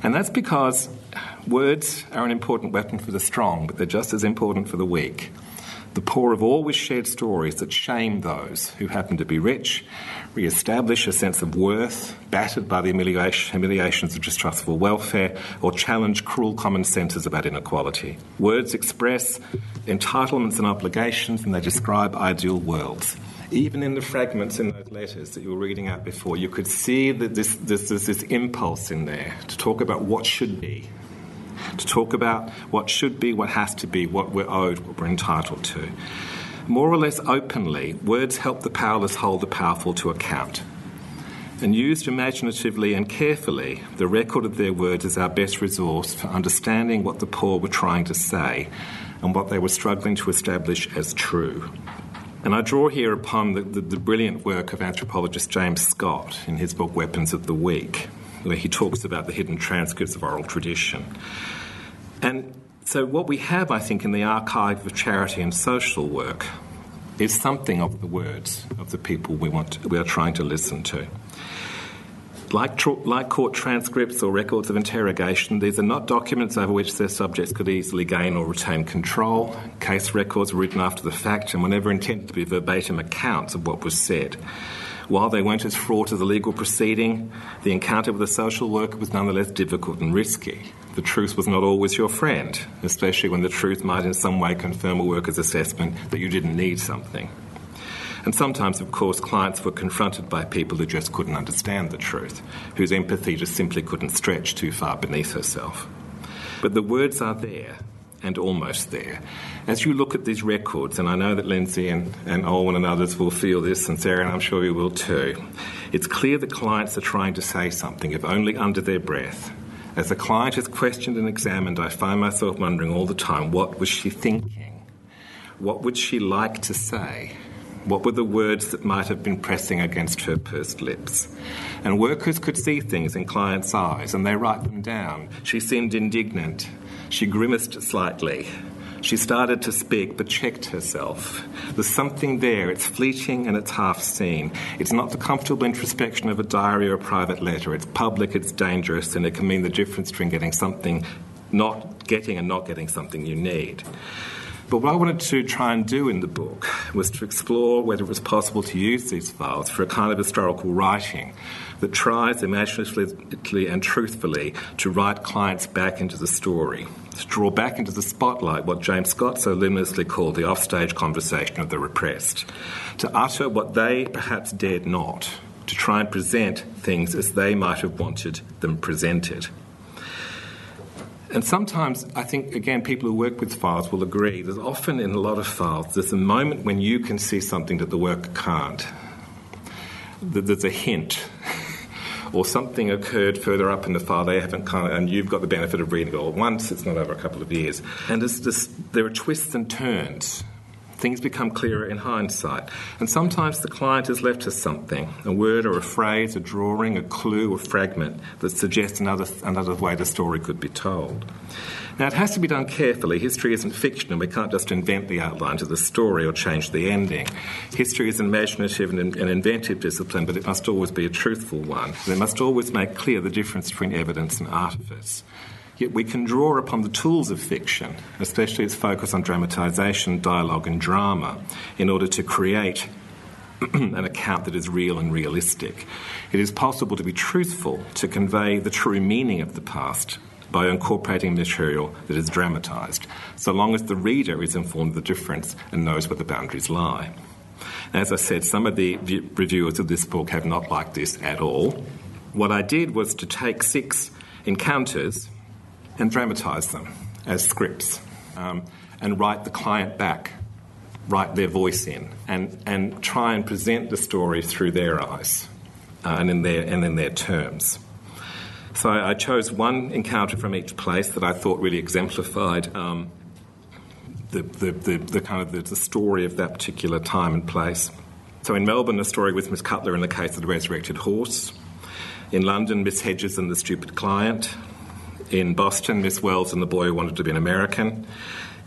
And that's because words are an important weapon for the strong, but they're just as important for the weak. The poor have always shared stories that shame those who happen to be rich, re establish a sense of worth, battered by the humiliations of distrustful welfare, or challenge cruel common senses about inequality. Words express entitlements and obligations, and they describe ideal worlds even in the fragments in those letters that you were reading out before, you could see that this, this, this, this impulse in there to talk about what should be to talk about what should be, what has to be, what we're owed, what we're entitled to. More or less openly, words help the powerless hold the powerful to account. And used imaginatively and carefully, the record of their words is our best resource for understanding what the poor were trying to say and what they were struggling to establish as true. And I draw here upon the, the, the, brilliant work of anthropologist James Scott in his book Weapons of the Weak, where he talks about the hidden transcripts of oral tradition. And so, what we have, I think, in the archive of charity and social work is something of the words of the people we, want to, we are trying to listen to. Like, like court transcripts or records of interrogation, these are not documents over which their subjects could easily gain or retain control. Case records were written after the fact and were never intended to be verbatim accounts of what was said. While they weren't as fraught as a legal proceeding, the encounter with a social worker was nonetheless difficult and risky. The truth was not always your friend, especially when the truth might in some way confirm a worker's assessment that you didn't need something. And sometimes, of course, clients were confronted by people who just couldn't understand the truth, whose empathy just simply couldn't stretch too far beneath herself. But the words are there, and almost there. As you look at these records, and I know that Lindsey and, and Olwen and others will feel this, and Sarah and I'm sure you will too, it's clear that clients are trying to say something, if only under their breath. As the client is questioned and examined, I find myself wondering all the time what was she thinking? What would she like to say? What were the words that might have been pressing against her pursed lips? And workers could see things in clients' eyes and they write them down. She seemed indignant. She grimaced slightly. She started to speak, but checked herself. There's something there. It's fleeting and it's half seen. It's not the comfortable introspection of a diary or a private letter. It's public, it's dangerous, and it can mean the difference between getting something, not getting, and not getting something you need. But what I wanted to try and do in the book was to explore whether it was possible to use these files for a kind of historical writing that tries imaginatively and truthfully to write clients back into the story, to draw back into the spotlight what James Scott so luminously called the offstage conversation of the repressed, to utter what they perhaps dared not, to try and present things as they might have wanted them presented. And sometimes, I think, again, people who work with files will agree, that often in a lot of files, there's a moment when you can see something that the worker can't. There's a hint. or something occurred further up in the file they haven't kind of, and you've got the benefit of reading it all at once, it's not over a couple of years. And it's just there are twists and turns things become clearer in hindsight. And sometimes the client is left with something a word or a phrase, a drawing, a clue, a fragment that suggests another, another way the story could be told. Now, it has to be done carefully. History isn't fiction, and we can't just invent the outline of the story or change the ending. History is an imaginative and, an inventive discipline, but it must always be a truthful one. And it must always make clear the difference between evidence and artifice. Yet we can draw upon the tools of fiction, especially its focus on dramatisation, dialogue, and drama, in order to create an account that is real and realistic. It is possible to be truthful, to convey the true meaning of the past by incorporating material that is dramatised, so long as the reader is informed of the difference and knows where the boundaries lie. As I said, some of the reviewers of this book have not liked this at all. What I did was to take six encounters and dramatise them as scripts um, and write the client back, write their voice in, and, and try and present the story through their eyes uh, and, in their, and in their terms. So I chose one encounter from each place that I thought really exemplified um, the, the, the, the kind of the, story of that particular time and place. So in Melbourne, a story with Miss Cutler in the case of the resurrected horse. In London, Miss Hedges and the stupid client. In Boston, Miss Wells and the boy who wanted to be an American.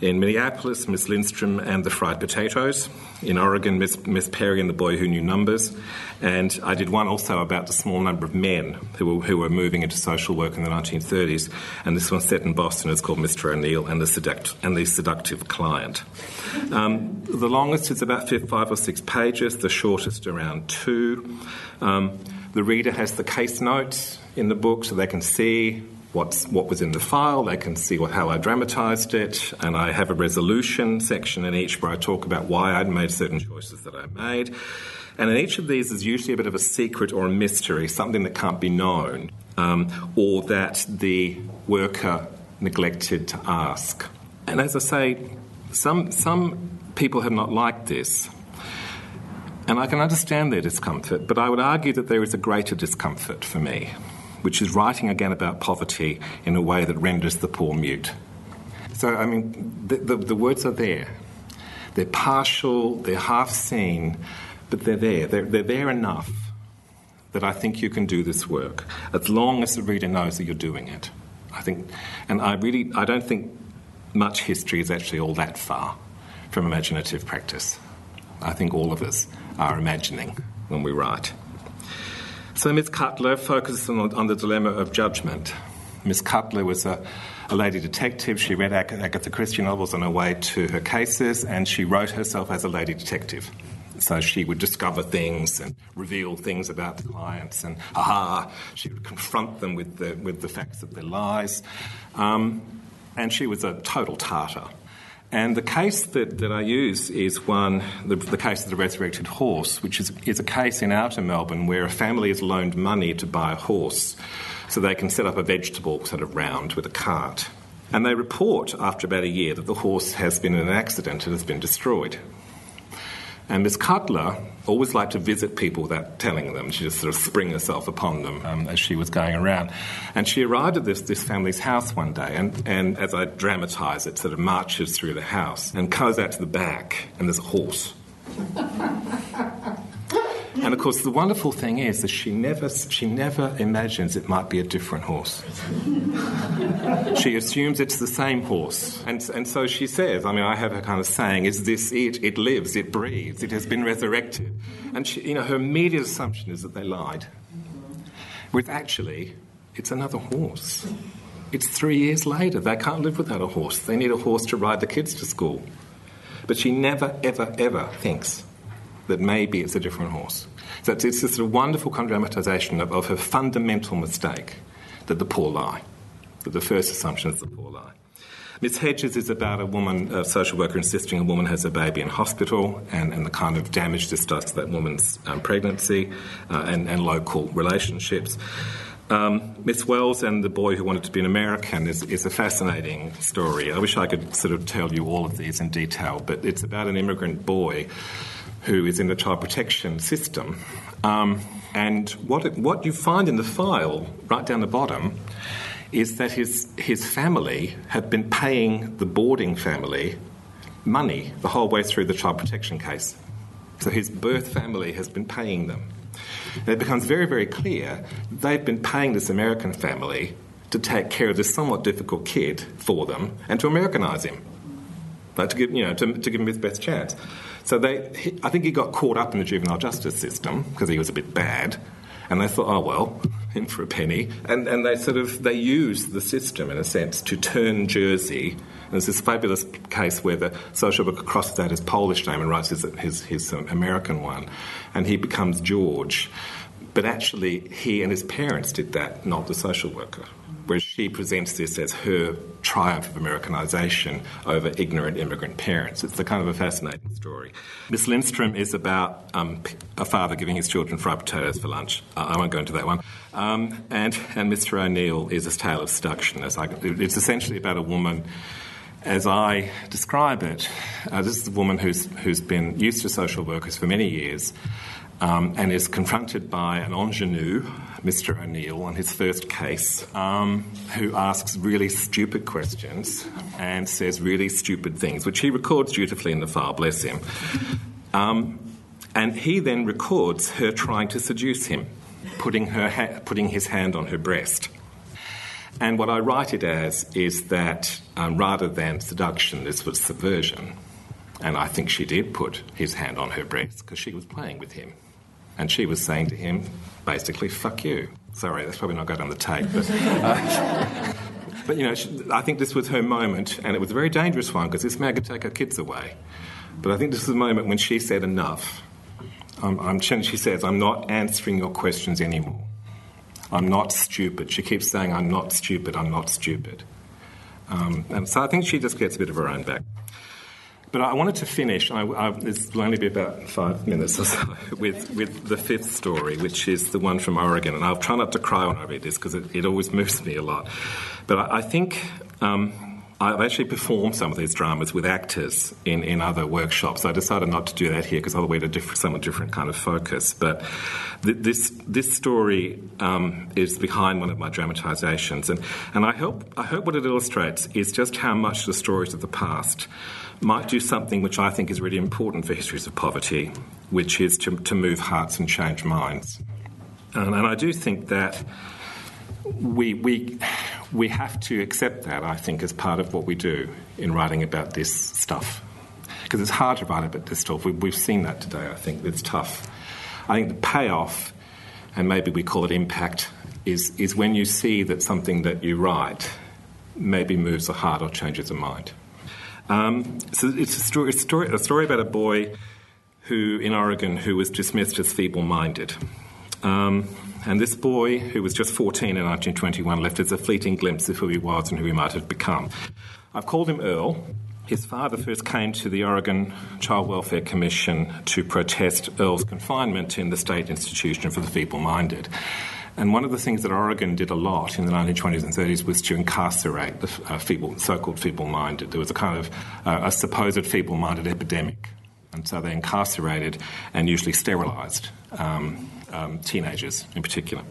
In Minneapolis, Miss Lindstrom and the fried potatoes. In Oregon, Miss, Miss Perry and the boy who knew numbers. And I did one also about the small number of men who were, who were moving into social work in the 1930s. And this one's set in Boston. It's called Mr. O'Neill and the, seduct- and the Seductive Client. Um, the longest is about five or six pages, the shortest around two. Um, the reader has the case notes in the book so they can see what's, what was in the file, they can see how I dramatised it, and I have a resolution section in each where I talk about why I'd made certain choices that I made. And in each of these is usually a bit of a secret or a mystery, something that can't be known, um, or that the worker neglected to ask. And as I say, some, some people have not liked this. And I can understand their discomfort, but I would argue that there is a greater discomfort for me which is writing again about poverty in a way that renders the poor mute. So, I mean, the, the, the words are there. They're partial, they're half seen, but they're there. They're, they're there enough that I think you can do this work, as long as the reader knows that you're doing it. I think, and I really, I don't think much history is actually all that far from imaginative practice. I think all of us are imagining when we write. So Miss Cutler focuses on, on, the dilemma of judgment. Miss Cutler was a, a lady detective. She read Ag- Agatha Christie novels on her way to her cases, and she wrote herself as a lady detective. So she would discover things and reveal things about the clients, and aha, she would confront them with the, with the facts of their lies. Um, and she was a total tartar. And the case that, that I use is one, the, the, case of the resurrected horse, which is, is a case in outer Melbourne where a family has loaned money to buy a horse so they can set up a vegetable sort of round with a cart. And they report after about a year that the horse has been in an accident and has been destroyed. And Miss Cutler always liked to visit people without telling them. She just sort of spring herself upon them um, as she was going around. And she arrived at this, this family's house one day, and, and as I dramatise it, sort of marches through the house and goes out to the back, and there's a horse. And of course, the wonderful thing is that she never, she never imagines it might be a different horse. she assumes it's the same horse. And, and so she says, I mean, I have her kind of saying, is this it? It lives, it breathes, it has been resurrected. And she, you know, her immediate assumption is that they lied. With actually, it's another horse. It's three years later. They can't live without a horse. They need a horse to ride the kids to school. But she never, ever, ever thinks that maybe it's a different horse. So it's, it's this sort of wonderful kind of dramatization of, of her fundamental mistake that the poor lie, that the first assumption is the poor lie. Miss Hedges is about a woman, a social worker, insisting a woman has a baby in hospital and, and the kind of damage this does to that woman's um, pregnancy uh, and, and, local relationships. Um, Miss Wells and the boy who wanted to be an American is, is, a fascinating story. I wish I could sort of tell you all of these in detail, but it's about an immigrant boy who is in the child protection system. Um, and what, it, what you find in the file, right down the bottom, is that his, his family have been paying the boarding family money the whole way through the child protection case. So his birth family has been paying them. And it becomes very, very clear they've been paying this American family to take care of this somewhat difficult kid for them and to Americanize him, like to give, you know, to, to give him his best chance. So they, he, I think he got caught up in the juvenile justice system because he was a bit bad, and they thought, oh well, in for a penny, and and they sort of they used the system in a sense to turn Jerzy. There's this fabulous case where the social worker crosses out his Polish name and writes his his, his um, American one, and he becomes George. But actually, he and his parents did that, not the social worker where she presents this as her triumph of Americanization over ignorant immigrant parents. It's the kind of a fascinating story. Miss Lindstrom is about um, a father giving his children fried potatoes for lunch. I won't go into that one. Um, and, and Mr. O'Neill is a tale of seduction. As I, it's essentially about a woman as I describe it, uh, this is a woman who's, who's been used to social workers for many years um, and is confronted by an ingenue Mr. O'Neill on his first case, um, who asks really stupid questions and says really stupid things, which he records dutifully in the file, bless him. Um, and he then records her trying to seduce him, putting, her ha- putting his hand on her breast. And what I write it as is that um, rather than seduction, this was subversion. And I think she did put his hand on her breast because she was playing with him. And she was saying to him, basically, fuck you. Sorry, that's probably not going on the tape. But, uh, but you know, she, I think this was her moment, and it was a very dangerous one because this man could take her kids away. But I think this is the moment when she said enough. Um, I'm, she says, I'm not answering your questions anymore. I'm not stupid. She keeps saying, I'm not stupid, I'm not stupid. Um, and so I think she just gets a bit of her own back. But I wanted to finish, I, I, this will only be about five minutes or so, with, with the fifth story, which is the one from Oregon. And I'll try not to cry when I read this because it, it, always moves me a lot. But I, I think um, I've actually performed some of these dramas with actors in, in other workshops. I decided not to do that here because I otherwise a somewhat different kind of focus. But th- this this story um, is behind one of my dramatisations, and and I hope I hope what it illustrates is just how much the stories of the past might do something which I think is really important for histories of poverty, which is to, to move hearts and change minds. And, and I do think that we, we, we have to accept that, I think, as part of what we do in writing about this stuff. Because it's hard to write about this stuff. We, we've seen that today, I think. It's tough. I think the payoff, and maybe we call it impact, is, is when you see that something that you write maybe moves a heart or changes a mind. Um, so it's a story, a story, a story about a boy who in Oregon who was dismissed as feeble-minded. Um, and this boy, who was just 14 in 1921, left us a fleeting glimpse of who he was and who he might have become. I've called him Earl. His father first came to the Oregon Child Welfare Commission to protest Earl's confinement in the state institution for the feeble minded. And one of the things that Oregon did a lot in the 1920s and 30s was to incarcerate the uh, feeble, so-called feeble-minded. There was a kind of uh, a supposed feeble-minded epidemic, and so they incarcerated and usually sterilised um, um, teenagers in particular.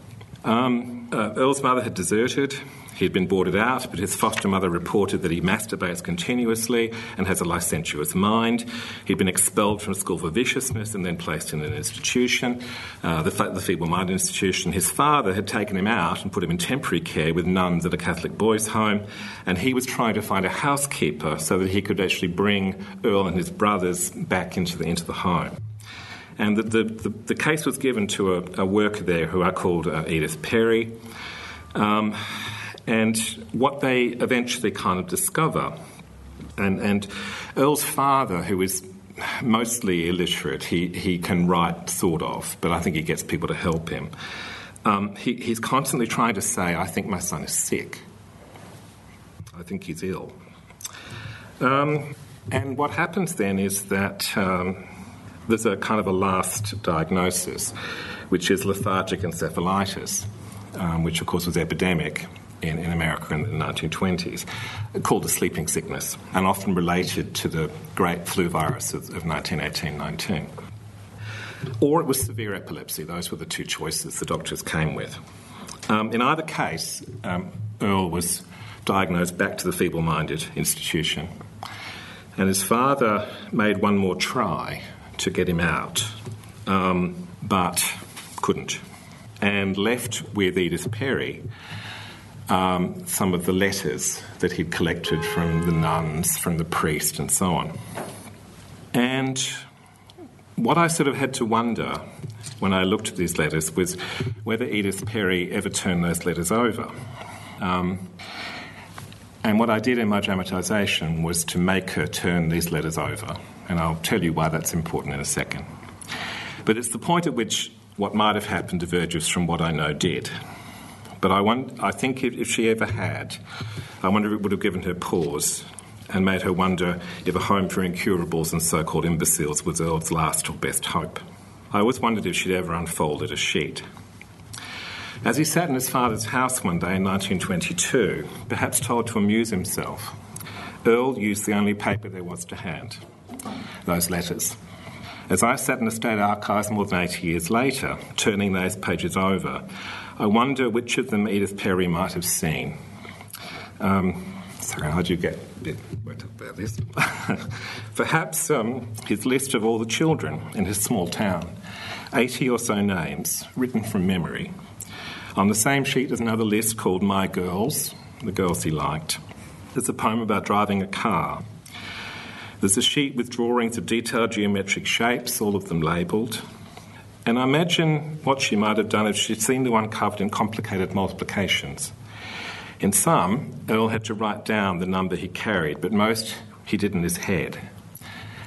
Um, uh, Earl's mother had deserted. He'd been boarded out, but his foster mother reported that he masturbates continuously and has a licentious mind. He'd been expelled from school for viciousness and then placed in an institution, uh, the, the feeble minded institution. His father had taken him out and put him in temporary care with nuns at a Catholic boys' home, and he was trying to find a housekeeper so that he could actually bring Earl and his brothers back into the, into the home. And the, the, the, the case was given to a, a, worker there who I called uh, Edith Perry. Um, and what they eventually kind of discover, and, and Earl's father, who is mostly illiterate, he, he can write sort of, but I think he gets people to help him. Um, he, he's constantly trying to say, I think my son is sick. I think he's ill. Um, and what happens then is that um, there's a kind of a last diagnosis, which is lethargic encephalitis, um, which of course was epidemic in, in America in the 1920s, called the sleeping sickness, and often related to the great flu virus of, of 1918-19. Or it was severe epilepsy. Those were the two choices the doctors came with. Um, in either case, um, Earl was diagnosed back to the feeble minded institution. And his father made one more try to get him out, um, but couldn't, and left with Edith Perry um, some of the letters that he'd collected from the nuns, from the priest, and so on. And what I sort of had to wonder when I looked at these letters was whether Edith Perry ever turned those letters over. Um, and what I did in my dramatisation was to make her turn these letters over. And I'll tell you why that's important in a second. But it's the point at which what might have happened diverges from what I know did. But I, want, I think if, if she ever had, I wonder if it would have given her pause and made her wonder if a home for incurables and so called imbeciles was Earl's last or best hope. I always wondered if she'd ever unfolded a sheet. As he sat in his father's house one day in 1922, perhaps told to amuse himself, Earl used the only paper there was to hand those letters. As I sat in the State Archives more than 80 years later, turning those pages over, I wonder which of them Edith Perry might have seen. Um, sorry, how'd you get worked up about this? Perhaps um, his list of all the children in his small town, 80 or so names, written from memory. On the same sheet is another list called My Girls, the girls he liked. There's a poem about driving a car. There's a sheet with drawings of detailed geometric shapes, all of them labelled. And I imagine what she might have done if she'd seen the one covered in complicated multiplications. In some, Earl had to write down the number he carried, but most he did in his head.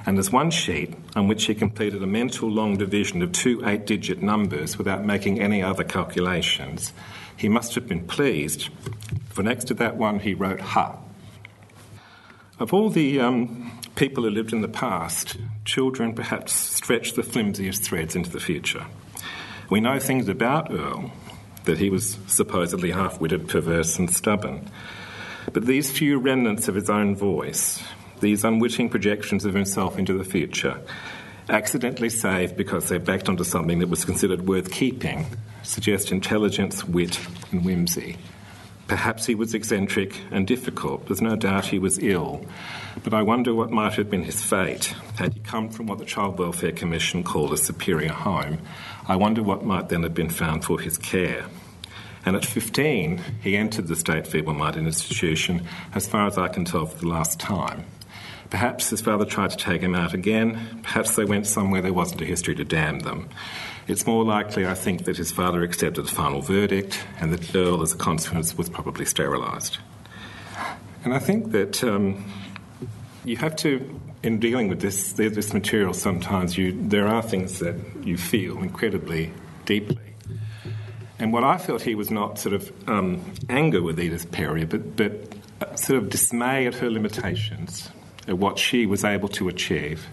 And there's one sheet on which he completed a mental long division of two eight digit numbers without making any other calculations. He must have been pleased, for next to that one he wrote Ha. Of all the um, people who lived in the past, children perhaps stretch the flimsiest threads into the future. We know things about Earl, that he was supposedly half witted, perverse, and stubborn. But these few remnants of his own voice, these unwitting projections of himself into the future, accidentally saved because they backed onto something that was considered worth keeping, suggest intelligence, wit, and whimsy. Perhaps he was eccentric and difficult. There's no doubt he was ill. But I wonder what might have been his fate had he come from what the Child Welfare Commission called a superior home. I wonder what might then have been found for his care. And at 15, he entered the State Feeble Minded Institution, as far as I can tell, for the last time. Perhaps his father tried to take him out again. Perhaps they went somewhere there wasn't a history to damn them. It's more likely, I think, that his father accepted the final verdict and that Earl, as a consequence, was probably sterilised. And I think that um, you have to, in dealing with this, this material, sometimes you, there are things that you feel incredibly deeply. And what I felt here was not sort of um, anger with Edith Perry, but, but uh, sort of dismay at her limitations, at what she was able to achieve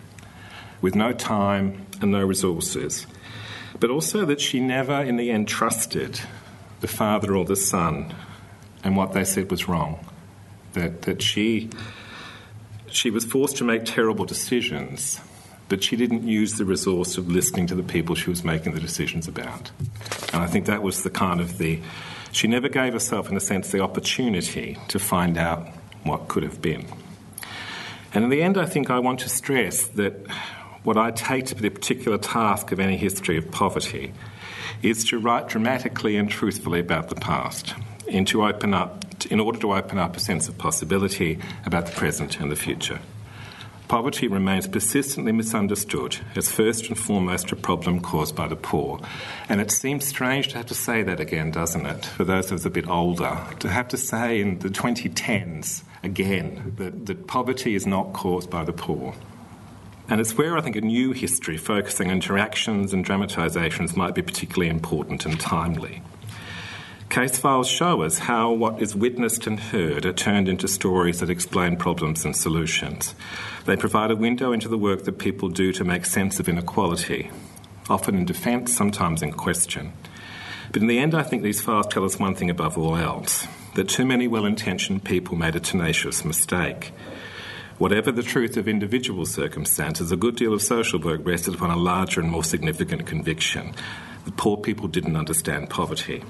with no time and no resources but also that she never, in the end, trusted the father or the son and what they said was wrong. That, that she, she was forced to make terrible decisions, but she didn't use the resource of listening to the people she was making the decisions about. And I think that was the kind of the. She never gave herself, in a sense, the opportunity to find out what could have been. And in the end, I think I want to stress that what I take to be the particular task of any history of poverty is to write dramatically and truthfully about the past, and to open up, in order to open up a sense of possibility about the present and the future. Poverty remains persistently misunderstood as first and foremost a problem caused by the poor. And it seems strange to have to say that again, doesn't it? For those of us a bit older, to have to say in the 2010s again that, that poverty is not caused by the poor. And it's where I think a new history focusing on interactions and dramatisations might be particularly important and timely. Case files show us how what is witnessed and heard are turned into stories that explain problems and solutions. They provide a window into the work that people do to make sense of inequality, often in defence, sometimes in question. But in the end, I think these files tell us one thing above all else that too many well intentioned people made a tenacious mistake. Whatever the truth of individual circumstances, a good deal of social work rested upon a larger and more significant conviction that poor people didn't understand poverty,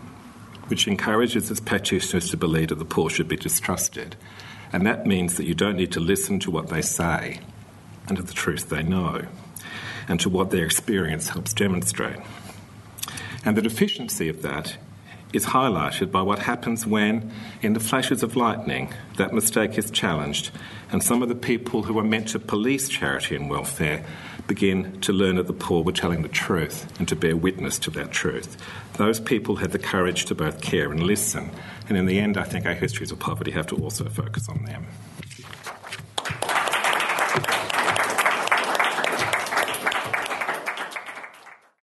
which encourages its practitioners to believe that the poor should be distrusted. And that means that you don't need to listen to what they say and to the truth they know and to what their experience helps demonstrate. And the deficiency of that is highlighted by what happens when, in the flashes of lightning, that mistake is challenged, and some of the people who are meant to police charity and welfare begin to learn that the poor were telling the truth and to bear witness to that truth. Those people had the courage to both care and listen, and in the end, I think our histories of poverty have to also focus on them.